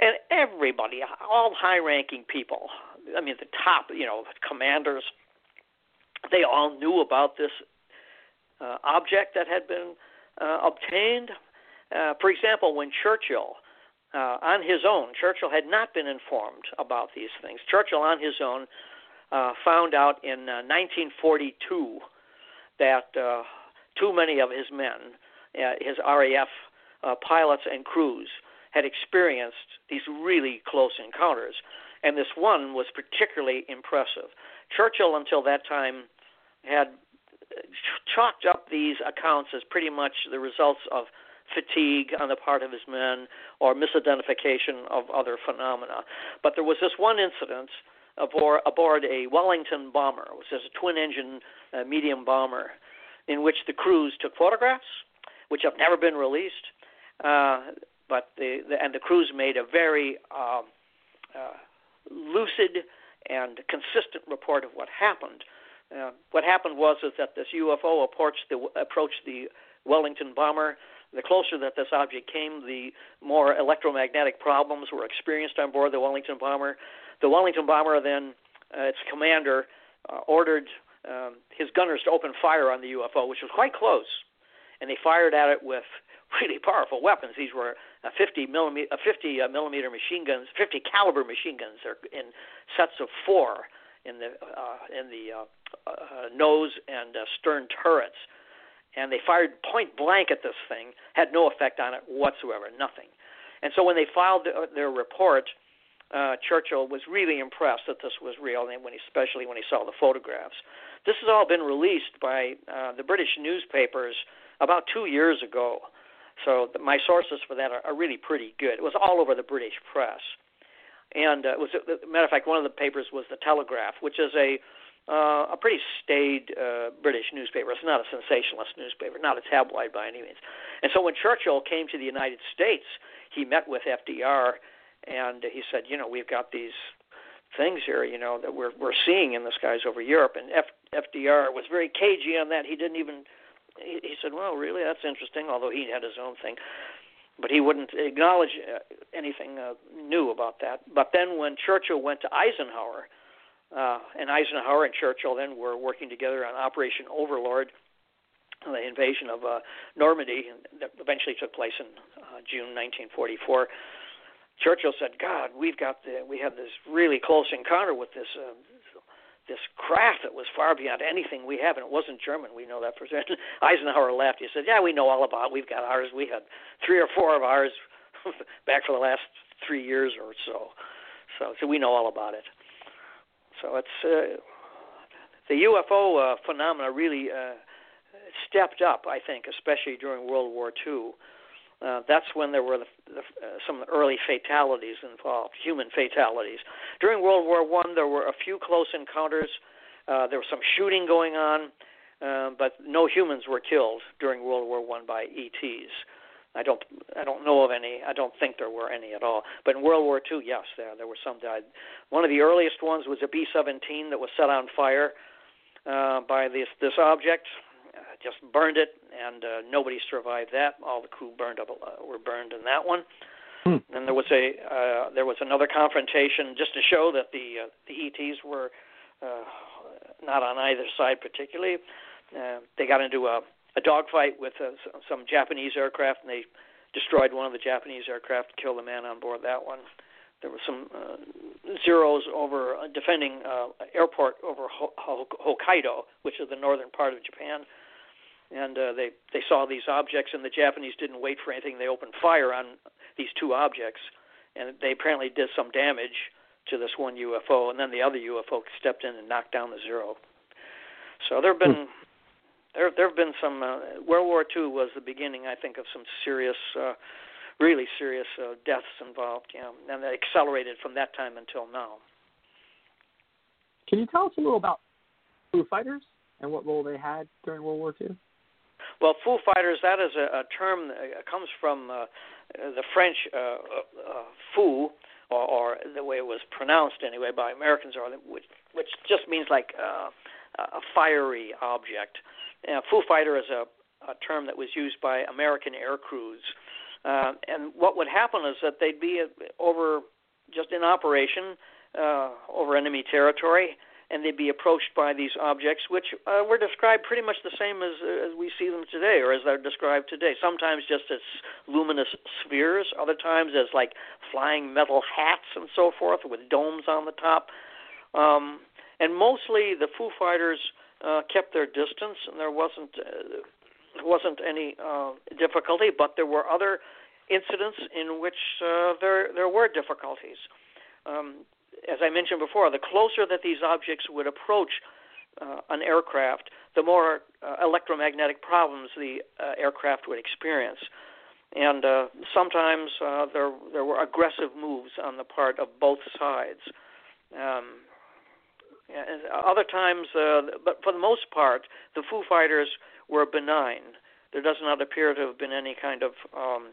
and everybody, all high-ranking people, I mean the top, you know, commanders, they all knew about this uh, object that had been uh, obtained. Uh, for example, when Churchill, uh, on his own, Churchill had not been informed about these things. Churchill, on his own, uh, found out in uh, 1942 that uh, too many of his men, uh, his RAF uh, pilots and crews, had experienced these really close encounters, and this one was particularly impressive. Churchill, until that time, had chalked up these accounts as pretty much the results of fatigue on the part of his men or misidentification of other phenomena. But there was this one incident aboard, aboard a Wellington bomber, which is a twin engine uh, medium bomber, in which the crews took photographs, which have never been released. Uh, but the, the and the crews made a very uh, uh, lucid and consistent report of what happened. Uh, what happened was is that this UFO approached the approached the Wellington bomber. The closer that this object came, the more electromagnetic problems were experienced on board the Wellington bomber. The Wellington bomber then, uh, its commander, uh, ordered um, his gunners to open fire on the UFO, which was quite close, and they fired at it with (laughs) really powerful weapons. These were uh, 50 millimeter, uh, 50 uh, millimeter machine guns, 50 caliber machine guns. They're in sets of four in the uh, in the uh, uh, nose and uh, stern turrets, and they fired point blank at this thing. Had no effect on it whatsoever, nothing. And so when they filed the, their report, uh, Churchill was really impressed that this was real, and when he, especially when he saw the photographs. This has all been released by uh, the British newspapers about two years ago. So the, my sources for that are, are really pretty good. It was all over the British press, and uh, it was a matter of fact one of the papers was the Telegraph, which is a uh, a pretty staid uh, British newspaper. It's not a sensationalist newspaper, not a tabloid by any means. And so when Churchill came to the United States, he met with FDR and he said, you know, we've got these things here, you know, that we're we're seeing in the skies over Europe. And F, FDR was very cagey on that. He didn't even. He, he said, well, really, that's interesting. Although he had his own thing, but he wouldn't acknowledge uh, anything uh, new about that. But then when Churchill went to Eisenhower, uh, and Eisenhower and Churchill then were working together on Operation Overlord, the invasion of uh, Normandy, that eventually took place in uh, June 1944. Churchill said, "God, we've got the, we had this really close encounter with this uh, this craft that was far beyond anything we have, and it wasn't German. We know that for certain." (laughs) Eisenhower laughed. He said, "Yeah, we know all about. It. We've got ours. We had three or four of ours (laughs) back for the last three years or so. So, so we know all about it. So it's uh, the UFO uh, phenomena really uh, stepped up, I think, especially during World War II." Uh, that's when there were the, the, uh, some early fatalities involved, human fatalities. During World War One, there were a few close encounters. Uh, there was some shooting going on, uh, but no humans were killed during World War One by ETs. I don't, I don't know of any. I don't think there were any at all. But in World War Two, yes, there there were some died. One of the earliest ones was a B-17 that was set on fire uh, by this this object just burned it, and uh, nobody survived that. All the crew burned up, uh, were burned in that one. Hmm. And there was a uh, there was another confrontation just to show that the uh, the ETs were uh, not on either side particularly. Uh, they got into a, a dogfight with uh, some Japanese aircraft, and they destroyed one of the Japanese aircraft, killed the man on board that one. There were some uh, zeros over uh, defending uh, airport over Ho- Ho- Hokkaido, which is the northern part of Japan and uh, they they saw these objects, and the Japanese didn't wait for anything. They opened fire on these two objects, and they apparently did some damage to this one UFO, and then the other UFO stepped in and knocked down the zero. So there have been hmm. there there have been some. Uh, World War II was the beginning, I think, of some serious. Uh, really serious uh, deaths involved, yeah, and that accelerated from that time until now. Can you tell us a little about Foo Fighters and what role they had during World War II? Well, Foo Fighters, that is a, a term that uh, comes from uh, the French uh, uh, fou, or, or the way it was pronounced anyway by Americans, or which, which just means like uh, a fiery object. Uh, Foo Fighter is a, a term that was used by American air crews. Uh, and what would happen is that they'd be over just in operation uh, over enemy territory, and they'd be approached by these objects, which uh, were described pretty much the same as uh, as we see them today, or as they're described today. Sometimes just as luminous spheres, other times as like flying metal hats and so forth with domes on the top. Um, and mostly the Foo Fighters uh, kept their distance, and there wasn't uh, wasn't any uh, difficulty. But there were other incidents in which uh, there there were difficulties. Um, as I mentioned before, the closer that these objects would approach uh, an aircraft, the more uh, electromagnetic problems the uh, aircraft would experience. And uh, sometimes uh, there there were aggressive moves on the part of both sides. Um, other times, uh, but for the most part, the Foo Fighters were benign. There does not appear to have been any kind of um,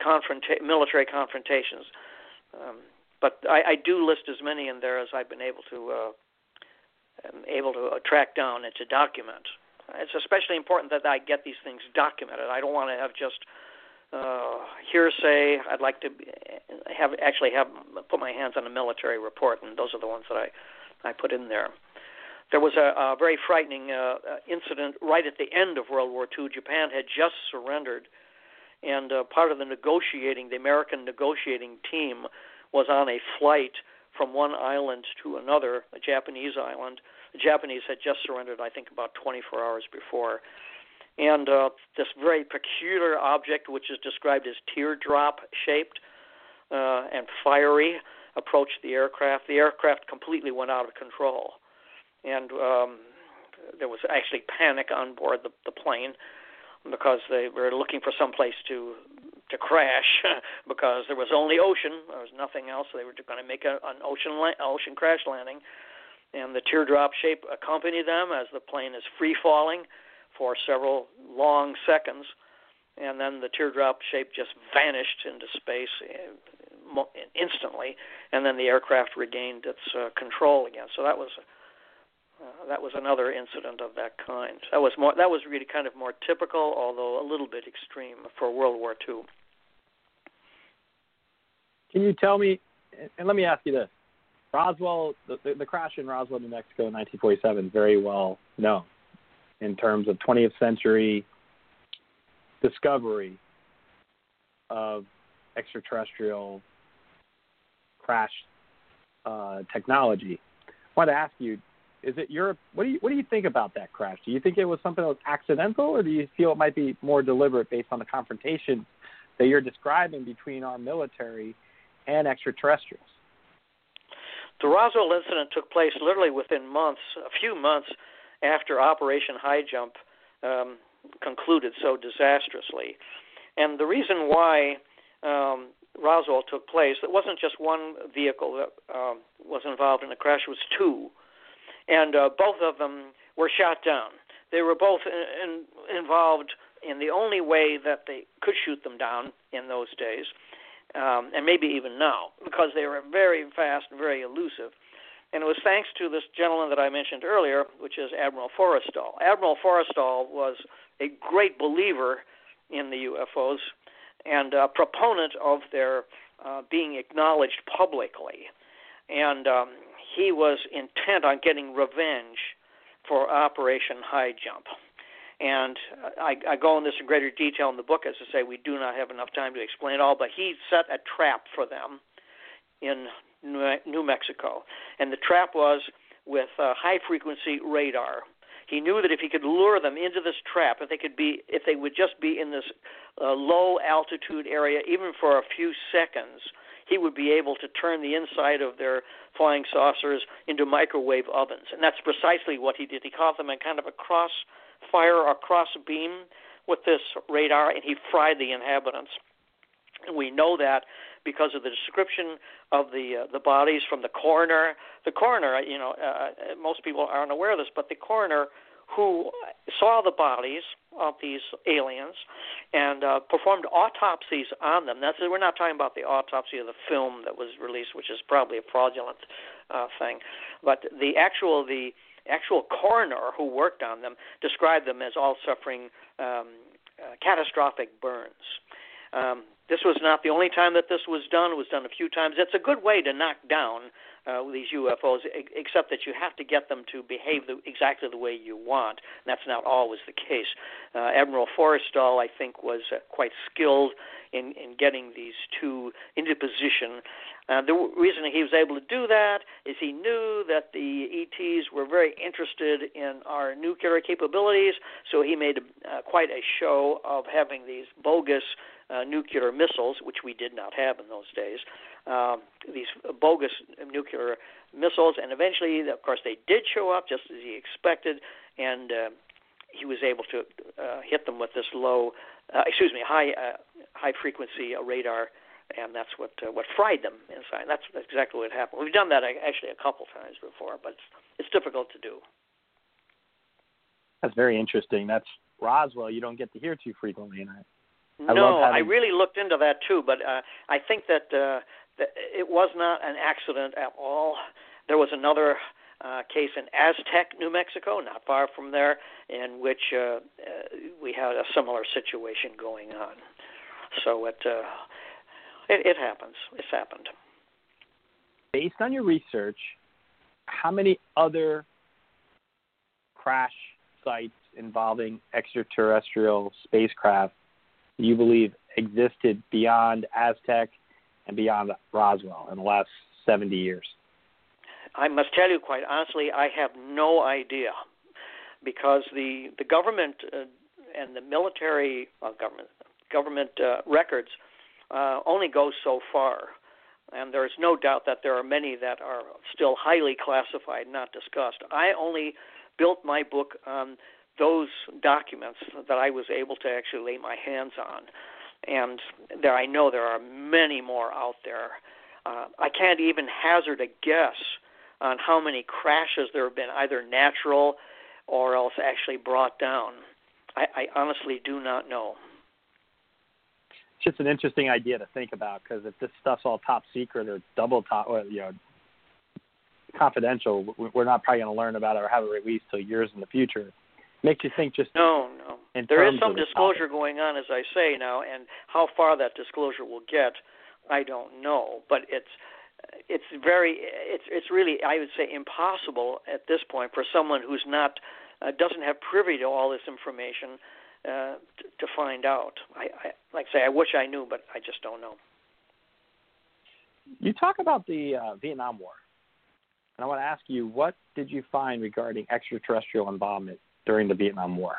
confronta- military confrontations. Um, but I, I do list as many in there as I've been able to uh, able to track down and to document. It's especially important that I get these things documented. I don't want to have just uh, hearsay. I'd like to have actually have put my hands on a military report, and those are the ones that I I put in there. There was a, a very frightening uh, incident right at the end of World War II. Japan had just surrendered, and uh, part of the negotiating, the American negotiating team, was on a flight from one island to another, a Japanese island. The Japanese had just surrendered, I think, about 24 hours before. And uh, this very peculiar object, which is described as teardrop shaped uh, and fiery, approached the aircraft. The aircraft completely went out of control. And um, there was actually panic on board the, the plane because they were looking for some place to to crash (laughs) because there was only ocean. There was nothing else. They were going to make a, an ocean la- ocean crash landing, and the teardrop shape accompanied them as the plane is free falling for several long seconds, and then the teardrop shape just vanished into space uh, instantly, and then the aircraft regained its uh, control again. So that was. Uh, that was another incident of that kind. That was more. That was really kind of more typical, although a little bit extreme for World War II. Can you tell me, and let me ask you this: Roswell, the, the, crash in Roswell, New Mexico in 1947 is very well known in terms of 20th century discovery of extraterrestrial crash uh, technology. I want to ask you: Is it your what do you what do you think about that crash? Do you think it was something that was accidental, or do you feel it might be more deliberate based on the confrontation that you're describing between our military and extraterrestrials. The Roswell incident took place literally within months, a few months after Operation High Jump um, concluded so disastrously. And the reason why um, Roswell took place, it wasn't just one vehicle that um, was involved in the crash, it was two. And uh, both of them were shot down. They were both in, in, involved in the only way that they could shoot them down in those days, um, and maybe even now, because they were very fast and very elusive. And it was thanks to this gentleman that I mentioned earlier, which is Admiral Forrestal. Admiral Forrestal was a great believer in the UFOs and a proponent of their uh, being acknowledged publicly. And um, he was intent on getting revenge for Operation High Jump. And I, I go in this in greater detail in the book, as I say, we do not have enough time to explain it all, but he set a trap for them in New Mexico. And the trap was with uh, high frequency radar. He knew that if he could lure them into this trap, if they could be, if they would just be in this uh, low altitude area, even for a few seconds, he would be able to turn the inside of their flying saucers into microwave ovens. And that's precisely what he did. He caught them in kind of a cross fire a cross beam with this radar, and he fried the inhabitants. And we know that because of the description of the uh, the bodies from the coroner. The coroner, you know, uh, most people aren't aware of this, but the coroner who saw the bodies of these aliens and uh, performed autopsies on them. That's we're not talking about the autopsy of the film that was released, which is probably a fraudulent uh, thing, but the actual the actual coroner who worked on them described them as all suffering um, uh, catastrophic burns. Um, this was not the only time that this was done. It was done a few times. It's a good way to knock down uh, these UFOs, except that you have to get them to behave the, exactly the way you want. And that's not always the case. Uh, Admiral Forrestal, I think, was uh, quite skilled in, in getting these two into position. Uh, the reason he was able to do that is he knew that the ETs were very interested in our nuclear capabilities, so he made uh, quite a show of having these bogus uh, nuclear missiles, which we did not have in those days, um, these bogus nuclear missiles, and eventually, of course, they did show up just as he expected, and uh, he was able to uh, hit them with this low, uh, excuse me, high uh, high frequency uh, radar, and that's what uh, what fried them inside. That's, that's exactly what happened. We've done that actually a couple times before, but it's, it's difficult to do. That's very interesting. That's Roswell. You don't get to hear too frequently, and I. I no, having... I really looked into that too, but uh, I think that, uh, that it was not an accident at all. There was another uh, case in Aztec, New Mexico, not far from there, in which uh, uh, we had a similar situation going on. So it, uh, it it happens. It's happened. Based on your research, how many other crash sites involving extraterrestrial spacecraft do you believe existed beyond Aztec and beyond Roswell in the last 70 years? I must tell you quite honestly, I have no idea because the the government uh, and the military uh, government government uh, records uh, only go so far, and there is no doubt that there are many that are still highly classified, not discussed. I only built my book on those documents that I was able to actually lay my hands on, and there I know there are many more out there. Uh, I can't even hazard a guess on how many crashes there have been, either natural or else actually brought down. I, I honestly do not know. It's just an interesting idea to think about because if this stuff's all top secret or double top, or, you know, confidential, we're not probably going to learn about it or have it released till years in the future. Makes you think just no, no. There is some disclosure topic. going on, as I say now, and how far that disclosure will get, I don't know. But it's it's very it's it's really I would say impossible at this point for someone who's not uh, doesn't have privy to all this information uh, to, to find out. I, I like I say I wish I knew, but I just don't know. You talk about the uh, Vietnam War, and I want to ask you what did you find regarding extraterrestrial involvement during the Vietnam War?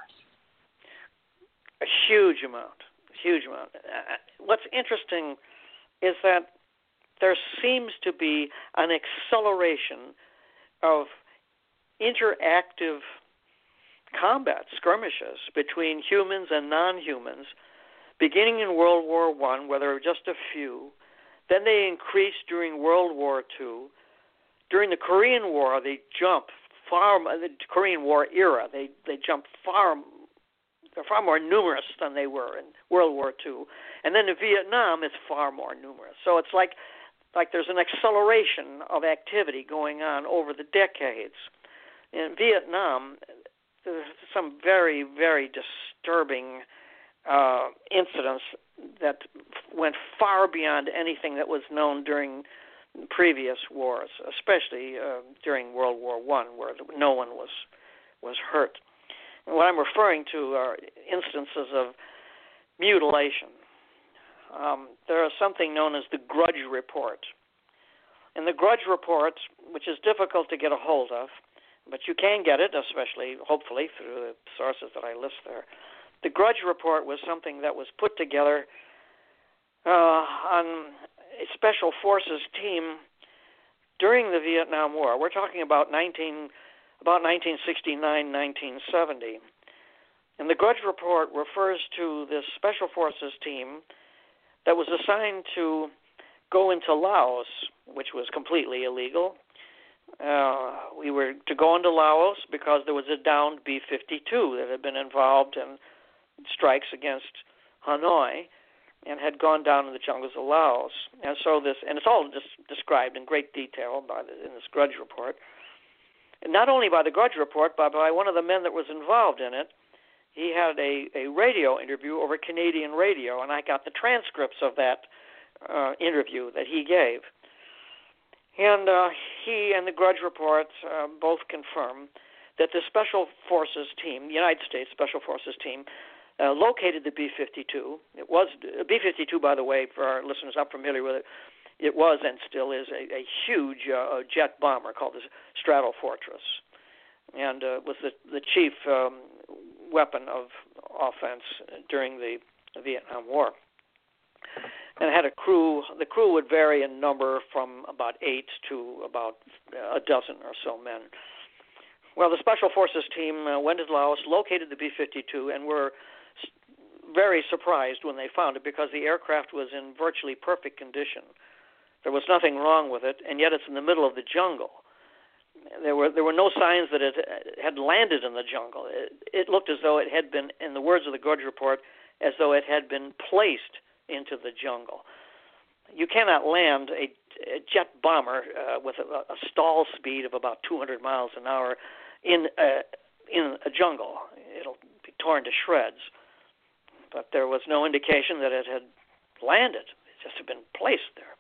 A huge amount, a huge amount. Uh, what's interesting is that there seems to be an acceleration of interactive combat skirmishes between humans and non-humans, beginning in World War One, where there were just a few. Then they increased during World War Two. During the Korean War, they jumped far. Uh, the Korean War era, they they jumped far. They're far more numerous than they were in World War Two, and then in Vietnam, it's far more numerous. So it's like like there's an acceleration of activity going on over the decades. In Vietnam, there's some very, very disturbing uh, incidents that went far beyond anything that was known during previous wars, especially uh, during World War One, where no one was was hurt. And what I'm referring to are instances of mutilation, um, there is something known as the Grudge Report. And the Grudge Report, which is difficult to get a hold of, but you can get it, especially, hopefully, through the sources that I list there. The Grudge Report was something that was put together uh, on a special forces team during the Vietnam War. We're talking about 19, about 1969, 1970. And the Grudge Report refers to this special forces team that was assigned to go into Laos, which was completely illegal. Uh, we were to go into Laos because there was a downed B 52 that had been involved in strikes against Hanoi and had gone down in the jungles of Laos. And so this, and it's all just described in great detail by the, in this Grudge report. And not only by the Grudge report, but by one of the men that was involved in it, he had a, a radio interview over Canadian radio, and I got the transcripts of that uh, interview that he gave. And uh, he and the Grudge Report uh, both confirm that the Special Forces team, the United States Special Forces team, uh, located the B-52. It was uh, B-52, by the way, for our listeners not familiar with it. It was and still is a, a huge uh, jet bomber called the Stratofortress, and uh, was the the chief um, weapon of offense during the Vietnam War. And had a crew. The crew would vary in number from about eight to about a dozen or so men. Well, the Special Forces team uh, went to Laos, located the B 52, and were very surprised when they found it because the aircraft was in virtually perfect condition. There was nothing wrong with it, and yet it's in the middle of the jungle. There were there were no signs that it had landed in the jungle. It, it looked as though it had been, in the words of the Grudge report, as though it had been placed into the jungle. You cannot land a, a jet bomber uh, with a, a stall speed of about 200 miles an hour in a, in a jungle. It'll be torn to shreds. But there was no indication that it had landed. It just had been placed there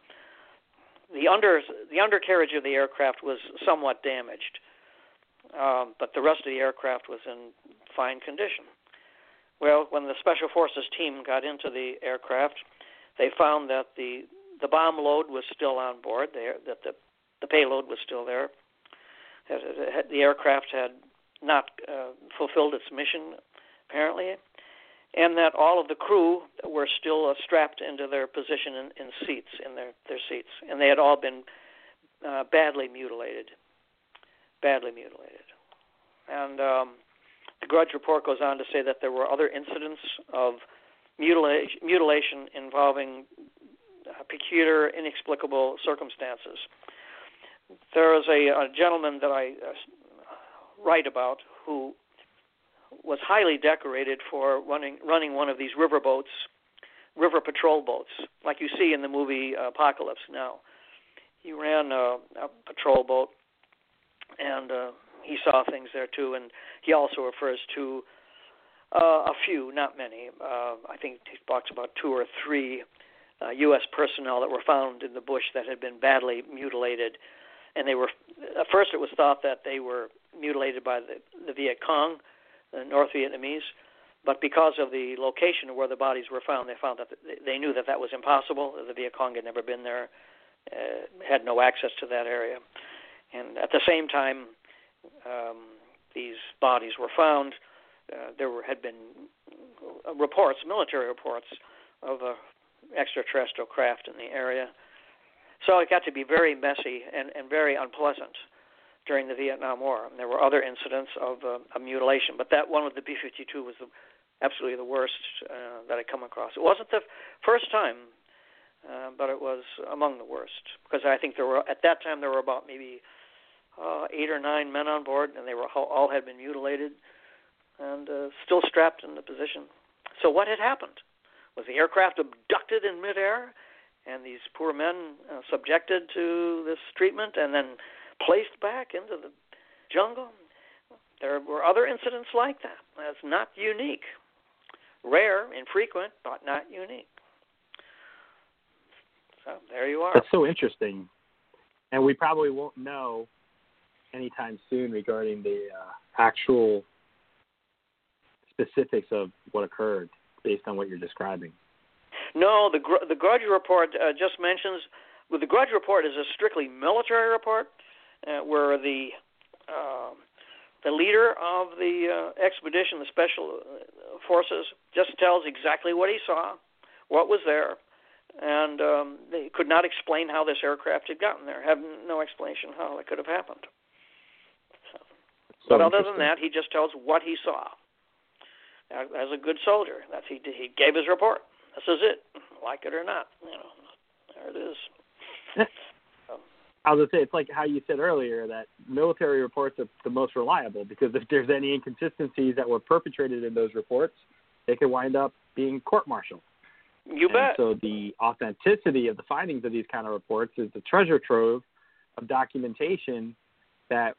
the under the undercarriage of the aircraft was somewhat damaged, um, but the rest of the aircraft was in fine condition. Well, when the special forces team got into the aircraft, they found that the the bomb load was still on board. There, that the the payload was still there. The aircraft had not uh, fulfilled its mission, apparently, and that all of the crew were still uh, strapped into their position in, in seats in their their seats, and they had all been uh, badly mutilated, badly mutilated. And um, the Grudge report goes on to say that there were other incidents of mutilation, mutilation involving uh, peculiar, inexplicable circumstances. There is a, a gentleman that I uh, write about who was highly decorated for running running one of these river boats, river patrol boats, like you see in the movie Apocalypse Now. He ran a, a patrol boat, and uh, he saw things there too. And he also refers to uh, a few, not many. Uh, I think he talks about two or three uh, U.S. personnel that were found in the bush that had been badly mutilated, and they were at first it was thought that they were mutilated by the, the Viet Cong the North Vietnamese. But because of the location where the bodies were found, they found that they knew that that was impossible. The Viet Cong had never been there, uh, had no access to that area, and at the same time, um, these bodies were found. Uh, there were, had been reports, military reports, of a extraterrestrial craft in the area. So it got to be very messy and, and very unpleasant during the Vietnam War. And there were other incidents of, uh, of mutilation, but that one with the B-52 was the, absolutely the worst uh, that I come across. It wasn't the first time, uh, but it was among the worst because I think there were at that time there were about maybe uh, eight or nine men on board, and they were all had been mutilated and uh, still strapped in the position. So what had happened? Was the aircraft abducted in midair, and these poor men uh, subjected to this treatment, and then placed back into the jungle. There were other incidents like that. That's not unique. Rare, infrequent, but not unique. So there you are. That's so interesting. And we probably won't know anytime soon regarding the uh, actual specifics of what occurred based on what you're describing. No, the the Grudge report uh, just mentions. Well, the Grudge report is a strictly military report uh, where the uh, the leader of the uh, expedition, the special uh, forces, just tells exactly what he saw, what was there, and um, they could not explain how this aircraft had gotten there. Have no explanation how it could have happened. So, but other than that, he just tells what he saw. As a good soldier, that's he he gave his report. This is it, like it or not. You know, there it is. (laughs) I was gonna say it's like how you said earlier that military reports are the most reliable because if there's any inconsistencies that were perpetrated in those reports, they could wind up being court-martialed. You and bet. So the authenticity of the findings of these kind of reports is the treasure trove of documentation that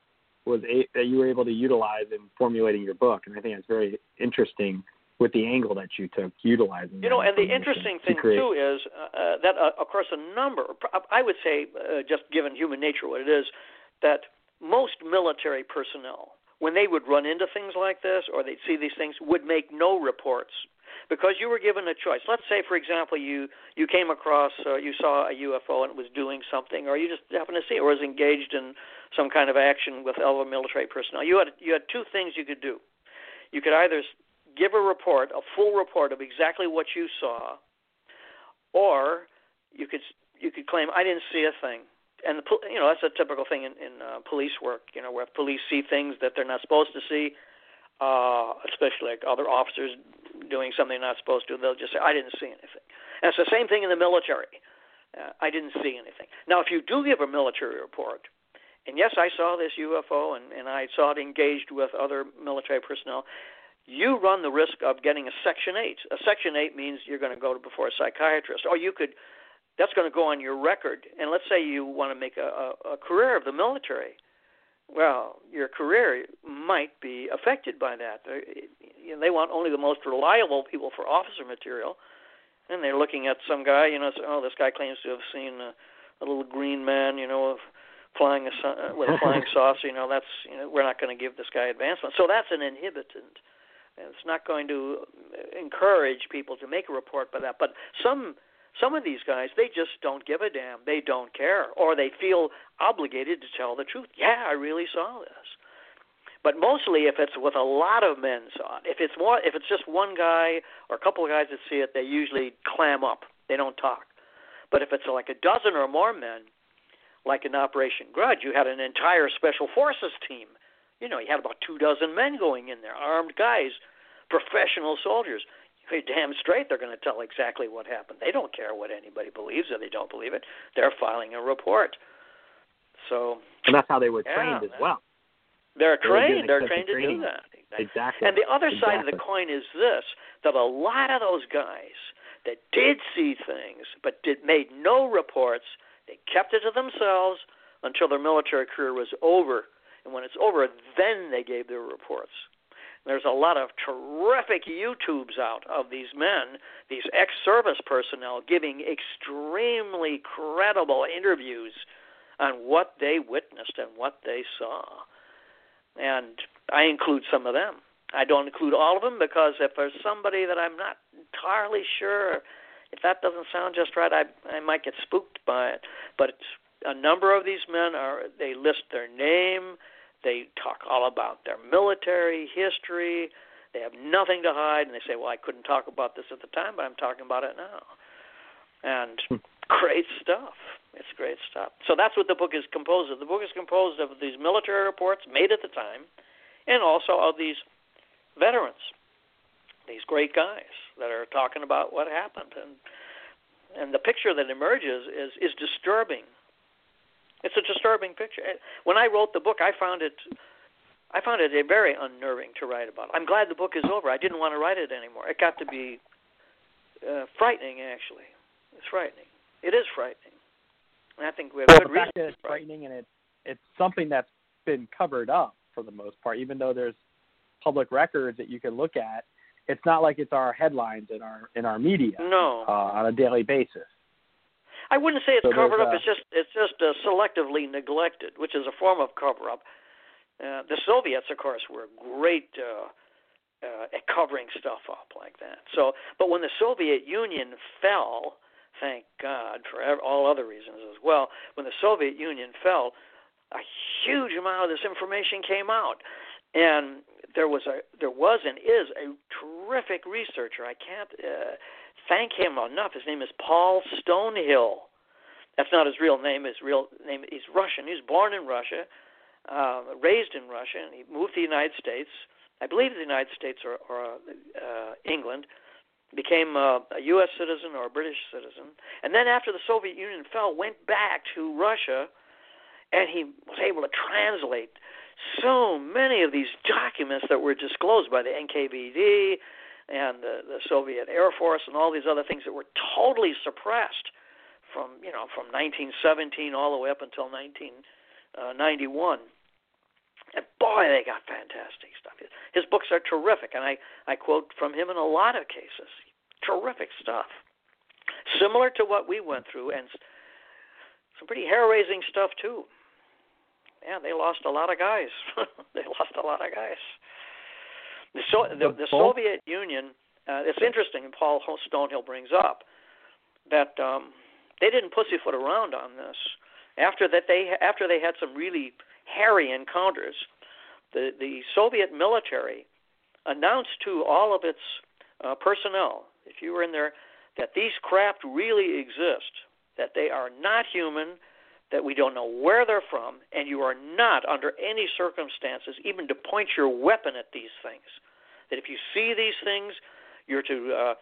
was a, that you were able to utilize in formulating your book, and I think it's very interesting with the angle that you took utilizing. You know, and the interesting thing to too is uh, uh, that uh, of course a number. I would say, uh, just given human nature, what it is, that most military personnel, when they would run into things like this or they'd see these things, would make no reports because you were given a choice. Let's say, for example, you you came across, uh, you saw a UFO and it was doing something, or you just happened to see it, or was engaged in some kind of action with other military personnel. You had you had two things you could do. You could either give a report, a full report of exactly what you saw, or you could you could claim I didn't see a thing. And the, you know that's a typical thing in, in uh, police work. You know where police see things that they're not supposed to see, uh, especially like other officers doing something they're not supposed to. They'll just say I didn't see anything. And it's the same thing in the military. Uh, I didn't see anything. Now, if you do give a military report, and yes, I saw this UFO and, and I saw it engaged with other military personnel, you run the risk of getting a Section 8. A Section 8 means you're going to go before a psychiatrist, or you could, that's going to go on your record. And let's say you want to make a, a, a career of the military. Well, your career might be affected by that. They, you know, they want only the most reliable people for officer material, and they're looking at some guy. You know, say, oh, this guy claims to have seen a, a little green man. You know, flying a uh, with a (laughs) flying saucer. You know, that's you know, we're not going to give this guy advancement. So that's an inhibitant. It's not going to encourage people to make a report by that. But some some of these guys, they just don't give a damn. They don't care, or they feel obligated to tell the truth. Yeah, I really saw this. But mostly, if it's with a lot of men saw it, if it's more, if it's just one guy or a couple of guys that see it, they usually clam up. They don't talk. But if it's like a dozen or more men, like in Operation Grudge, you had an entire special forces team you know, he had about two dozen men going in there, armed guys, professional soldiers. You're damn straight they're going to tell exactly what happened. They don't care what anybody believes or they don't believe it. They're filing a report. So And that's how they were trained yeah, as well. They're they trained. They're trained to do that. Exactly. And the other exactly. side of the coin is this: that a lot of those guys that did see things but did made no reports, they kept it to themselves until their military career was over and when it's over, then they gave their reports. There's a lot of terrific YouTubes out of these men, these ex service personnel, giving extremely credible interviews on what they witnessed and what they saw. And I include some of them. I don't include all of them because if there's somebody that I'm not entirely sure, if that doesn't sound just right, I I might get spooked by it. But a number of these men are they list their name, they talk all about their military history. They have nothing to hide, and they say, "Well, I couldn't talk about this at the time, but I'm talking about it now." And hmm. great stuff. It's great stuff. So that's what the book is composed of. The book is composed of these military reports made at the time, and also of these veterans, these great guys that are talking about what happened, and and the picture that emerges is is disturbing it's a disturbing picture. When I wrote the book, I found it I found it very unnerving to write about. I'm glad the book is over. I didn't want to write it anymore. It got to be uh, frightening, actually. It's frightening. It is frightening. And I think we have well, good reason. It's frightening, and it it's something that's been covered up for the most part. Even though there's public records that you can look at, it's not like it's our headlines in our in our media no. uh, on a daily basis. I wouldn't say it's so covered up. It's just it's just uh, selectively neglected, which is a form of cover up. Uh, the Soviets, of course, were great uh, uh, at covering stuff up like that. So, but when the Soviet Union fell, thank God for all other reasons as well. When the Soviet Union fell, a huge amount of this information came out, and there was a there was and is a terrific researcher. I can't uh, thank him enough. His name is Paul Stonehill. That's not his real name. His real name he's Russian. He was born in Russia, uh, raised in Russia, and he moved to the United States. I believe the United States or, or uh, England. Became a, a U.S. citizen or a British citizen, and then after the Soviet Union fell, went back to Russia, and he was able to translate so many of these documents that were disclosed by the NKVD and the, the Soviet Air Force and all these other things that were totally suppressed from you know from 1917 all the way up until 1991. Uh, And boy, they got fantastic stuff. His books are terrific, and I, I quote from him in a lot of cases. Terrific stuff. Similar to what we went through, and some pretty hair raising stuff, too. Yeah, they lost a lot of guys. (laughs) they lost a lot of guys. The, so, the, the Soviet Union, uh, it's interesting, and Paul Stonehill brings up that um, they didn't pussyfoot around on this. After that, they after they had some really hairy encounters, the the Soviet military announced to all of its uh, personnel, if you were in there, that these craft really exist, that they are not human, that we don't know where they're from, and you are not under any circumstances even to point your weapon at these things. That if you see these things, you're to uh,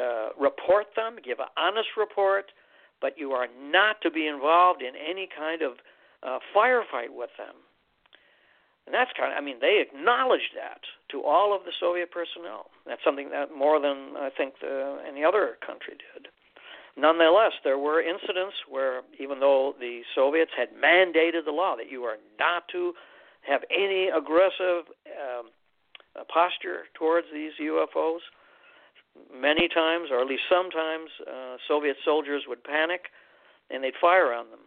uh, report them, give an honest report, but you are not to be involved in any kind of uh, firefight with them. And that's kind of, I mean, they acknowledged that to all of the Soviet personnel. That's something that more than I think the, any other country did. Nonetheless, there were incidents where, even though the Soviets had mandated the law that you are not to have any aggressive um, uh, posture towards these UFOs, many times, or at least sometimes, uh, Soviet soldiers would panic and they'd fire on them.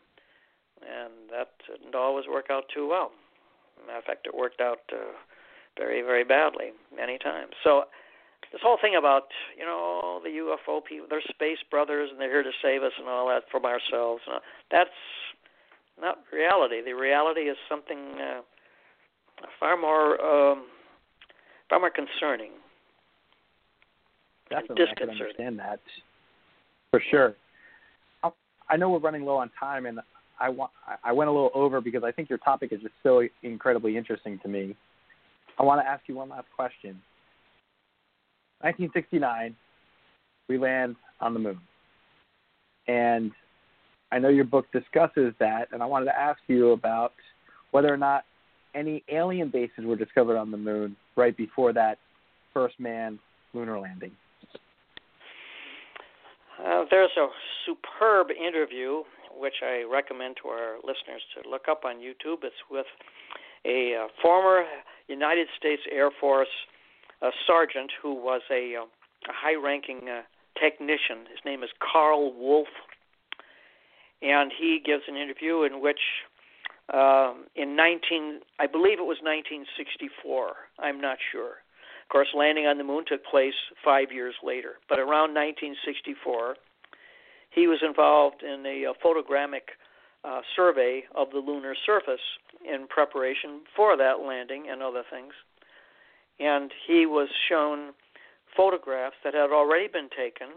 And that didn't always work out too well. Matter of fact, it worked out uh, very, very badly many times. So this whole thing about you know the UFO people, they're space brothers and they're here to save us and all that from ourselves. And all, that's not reality. The reality is something uh, far more um, far more concerning. Definitely, I can understand that for sure. I know we're running low on time, and I want I went a little over because I think your topic is just so incredibly interesting to me. I want to ask you one last question. 1969, we land on the moon, and I know your book discusses that, and I wanted to ask you about whether or not any alien bases were discovered on the moon right before that first manned lunar landing. Uh, there's a superb interview which I recommend to our listeners to look up on YouTube. It's with a uh, former United States Air Force uh, sergeant who was a, uh, a high-ranking uh, technician. His name is Karl Wolfe, and he gives an interview in which, um, in 19, I believe it was 1964. I'm not sure. Of course, landing on the moon took place five years later, but around 1964, he was involved in a, a photogrammic uh, survey of the lunar surface in preparation for that landing and other things. And he was shown photographs that had already been taken.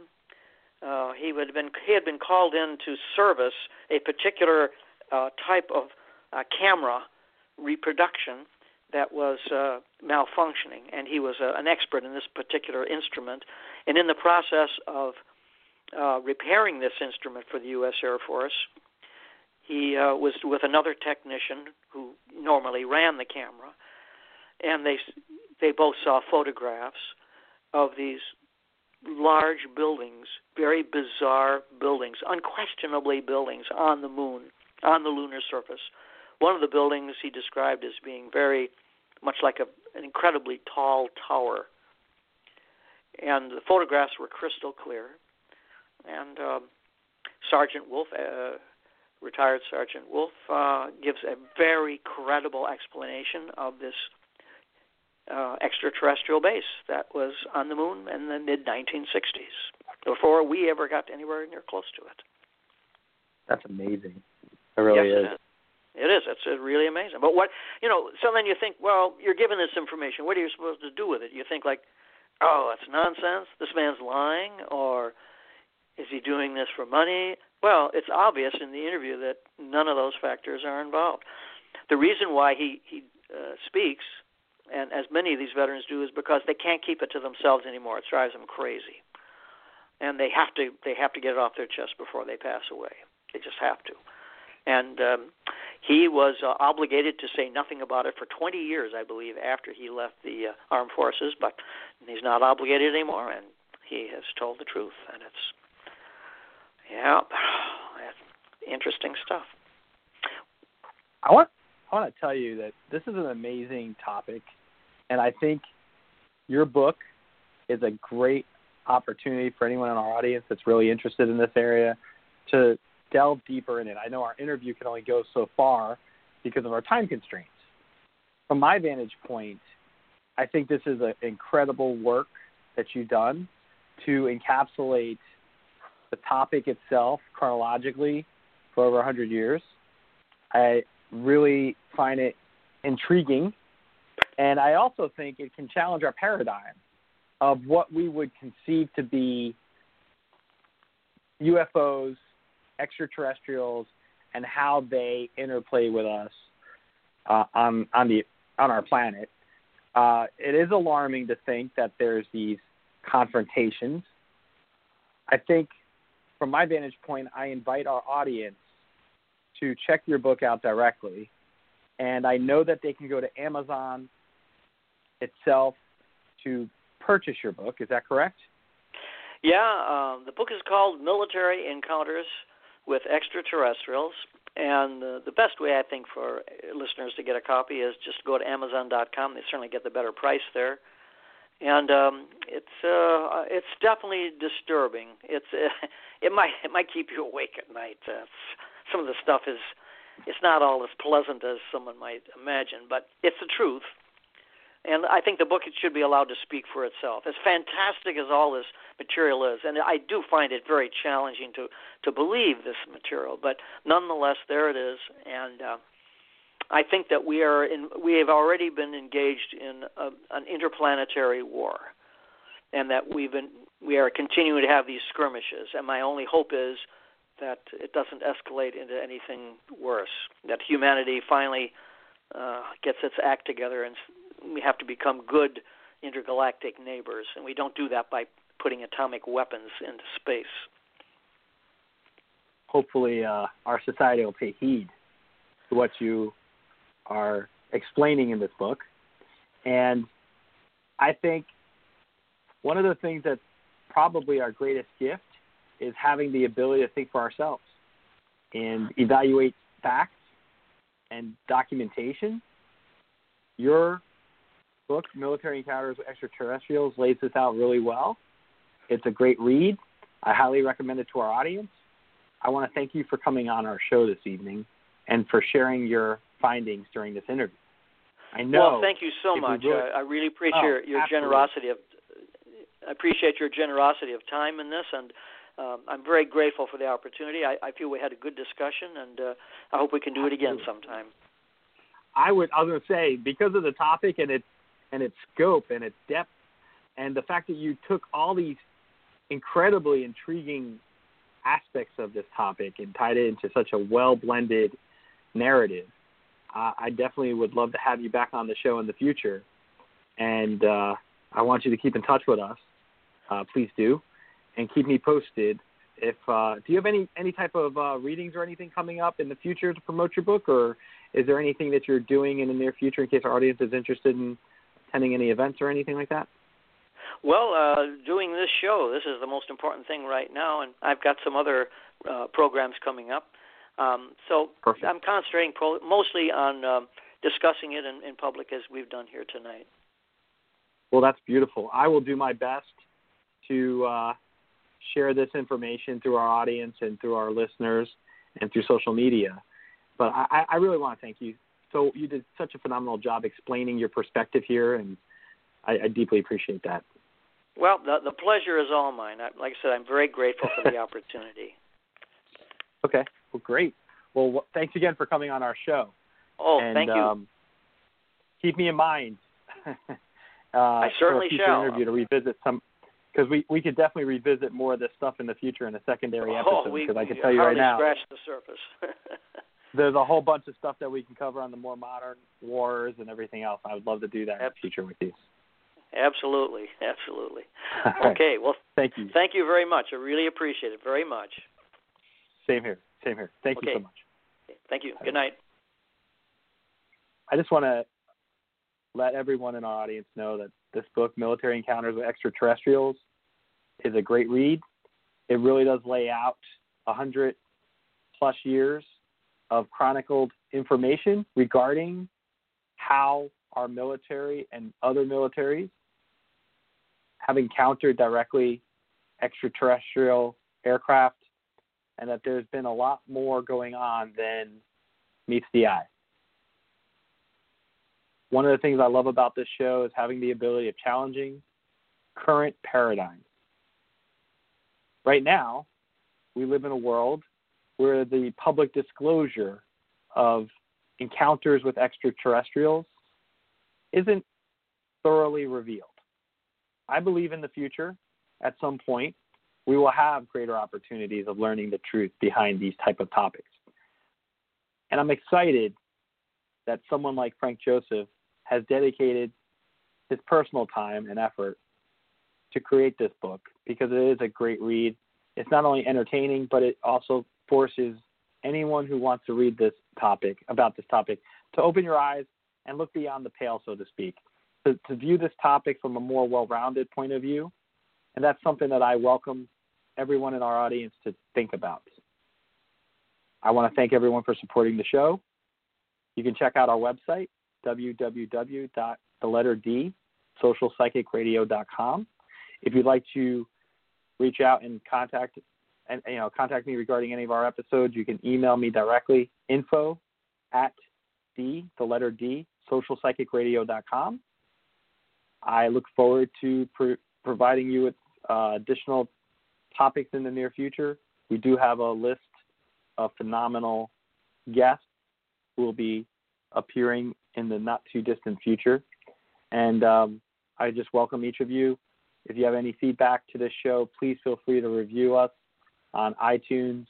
Uh, he had been he had been called in to service a particular uh, type of uh, camera reproduction that was uh, malfunctioning, and he was uh, an expert in this particular instrument. And in the process of uh, repairing this instrument for the U.S. Air Force, he uh, was with another technician who normally ran the camera, and they they both saw photographs of these large buildings, very bizarre buildings, unquestionably buildings on the moon, on the lunar surface. One of the buildings he described as being very much like a, an incredibly tall tower. And the photographs were crystal clear. And um, Sergeant Wolfe, uh, retired Sergeant Wolfe, uh, gives a very credible explanation of this uh, extraterrestrial base that was on the moon in the mid 1960s, before we ever got anywhere near close to it. That's amazing. It really yes, is. It is. It is. It's really amazing. But what you know, so then you think, well, you're given this information. What are you supposed to do with it? You think like, oh, that's nonsense. This man's lying, or is he doing this for money? Well, it's obvious in the interview that none of those factors are involved. The reason why he he uh, speaks, and as many of these veterans do, is because they can't keep it to themselves anymore. It drives them crazy, and they have to they have to get it off their chest before they pass away. They just have to. And um, he was uh, obligated to say nothing about it for 20 years, I believe, after he left the uh, armed forces. But he's not obligated anymore, and he has told the truth, and it's yeah, interesting stuff. I want I want to tell you that this is an amazing topic, and I think your book is a great opportunity for anyone in our audience that's really interested in this area to delve deeper in it. I know our interview can only go so far because of our time constraints. From my vantage point, I think this is an incredible work that you've done to encapsulate the topic itself chronologically for over 100 years. I really find it intriguing, and I also think it can challenge our paradigm of what we would conceive to be UFOs, extraterrestrials, and how they interplay with us uh, on on the on our planet. Uh, it is alarming to think that there's these confrontations. I think, from my vantage point, I invite our audience to check your book out directly, and I know that they can go to Amazon itself to purchase your book. Is that correct? Yeah, um, the book is called Military Encounters with Extraterrestrials, and the best way I think for listeners to get a copy is just go to Amazon.com. They certainly get the better price there, and um, it's uh, it's definitely disturbing. It's uh, (laughs) it might it might keep you awake at night. Uh, some of the stuff is it's not all as pleasant as someone might imagine, but it's the truth and I think the book should be allowed to speak for itself. As fantastic as all this material is, and I do find it very challenging to to believe this material, but nonetheless, there it is, and uh, I think that we are in. We have already been engaged in a, an interplanetary war, and that we've been we are continuing to have these skirmishes. And my only hope is that it doesn't escalate into anything worse. That humanity finally uh, gets its act together and we have to become good intergalactic neighbors, and we don't do that by putting atomic weapons into space. Hopefully, uh, our society will pay heed to what you are explaining in this book. And I think one of the things that's probably our greatest gift is having the ability to think for ourselves and evaluate facts and documentation. Your book, Military Encounters with Extraterrestrials, lays this out really well. It's a great read. I highly recommend it to our audience. I want to thank you for coming on our show this evening and for sharing your findings during this interview. I know. Well, thank you so much. Really, I, I really appreciate oh, your, your generosity of. I appreciate your generosity of time in this, and um, I'm very grateful for the opportunity. I, I feel we had a good discussion, and uh, I hope we can do Absolutely. it again sometime. I would. I was going to say because of the topic and its and its scope and its depth, and the fact that you took all these incredibly intriguing aspects of this topic and tied it into such a well blended narrative. Uh, I definitely would love to have you back on the show in the future, and uh, I want you to keep in touch with us. Uh, please do, and keep me posted. If uh, do you have any any type of uh, readings or anything coming up in the future to promote your book, or is there anything that you're doing in the near future in case our audience is interested in attending any events or anything like that? Well, uh, doing this show, this is the most important thing right now, and I've got some other uh, programs coming up. Um, so Perfect. I'm concentrating pro- mostly on um, discussing it in, in public as we've done here tonight. Well, that's beautiful. I will do my best to uh, share this information through our audience and through our listeners and through social media. But I, I really want to thank you so you did such a phenomenal job explaining your perspective here, and I, I deeply appreciate that. Well, the, the pleasure is all mine. I, like I said, I'm very grateful for the (laughs) opportunity. Okay. Well, great. Well, thanks again for coming on our show. Oh, and, thank you. Um, keep me in mind. (laughs) uh, I certainly for a future shall. Interview to revisit some because we we could definitely revisit more of this stuff in the future in a secondary oh, episode. Because I can tell you right now, scratched the surface. (laughs) there's a whole bunch of stuff that we can cover on the more modern wars and everything else. I would love to do that in the future with you. Absolutely, absolutely. (laughs) Okay, well, thank you. Thank you very much. I really appreciate it very much. Same here. Same here. Thank okay. you so much. Thank you. Good night. I just want to let everyone in our audience know that this book, Military Encounters with Extraterrestrials, is a great read. It really does lay out a hundred plus years of chronicled information regarding how our military and other militaries have encountered directly extraterrestrial aircraft and that there's been a lot more going on than meets the eye. One of the things I love about this show is having the ability of challenging current paradigms. Right now, we live in a world where the public disclosure of encounters with extraterrestrials isn't thoroughly revealed. I believe in the future, at some point, we will have greater opportunities of learning the truth behind these type of topics. And I'm excited that someone like Frank Joseph has dedicated his personal time and effort to create this book because it is a great read. It's not only entertaining, but it also forces anyone who wants to read this topic about this topic to open your eyes and look beyond the pale, so to speak, to, to view this topic from a more well-rounded point of view. And that's something that I welcome everyone in our audience to think about. I want to thank everyone for supporting the show. You can check out our website, www.theletterd.socialpsychicradio.com. If you'd like to reach out and contact and you know contact me regarding any of our episodes, you can email me directly info at d the letter d socialpsychicradio.com. I look forward to pr- providing you with uh, additional topics in the near future. We do have a list of phenomenal guests who will be appearing in the not too distant future. And um, I just welcome each of you. If you have any feedback to this show, please feel free to review us on iTunes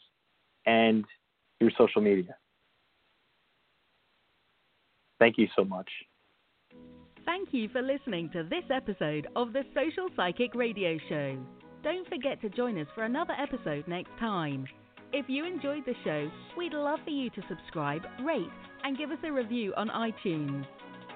and through social media. Thank you so much. Thank you for listening to this episode of the Social Psychic Radio Show. Don't forget to join us for another episode next time. If you enjoyed the show, we'd love for you to subscribe, rate, and give us a review on iTunes.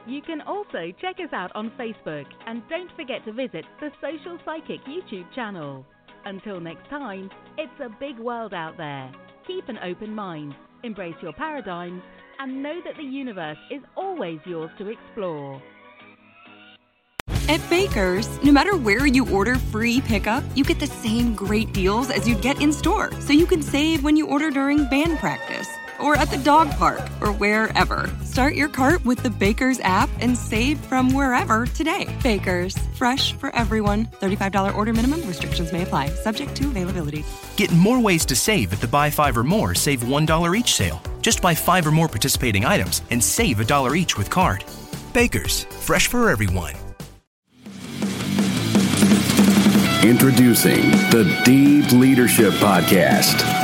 You can also check us out on Facebook and don't forget to visit the Social Psychic YouTube channel. Until next time, it's a big world out there. Keep an open mind, embrace your paradigms, and know that the universe is always yours to explore. At Baker's, no matter where you order free pickup, you get the same great deals as you'd get in store. So you can save when you order during band practice, or at the dog park, or wherever. Start your cart with the Baker's app and save from wherever today. Baker's, fresh for everyone. $35 order minimum, restrictions may apply, subject to availability. Get more ways to save at the Buy Five or More Save $1 each sale. Just buy five or more participating items and save a dollar each with card. Baker's, fresh for everyone. Introducing the Deep Leadership Podcast.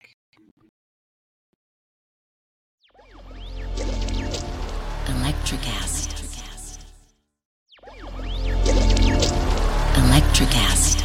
Electricast. Electricast.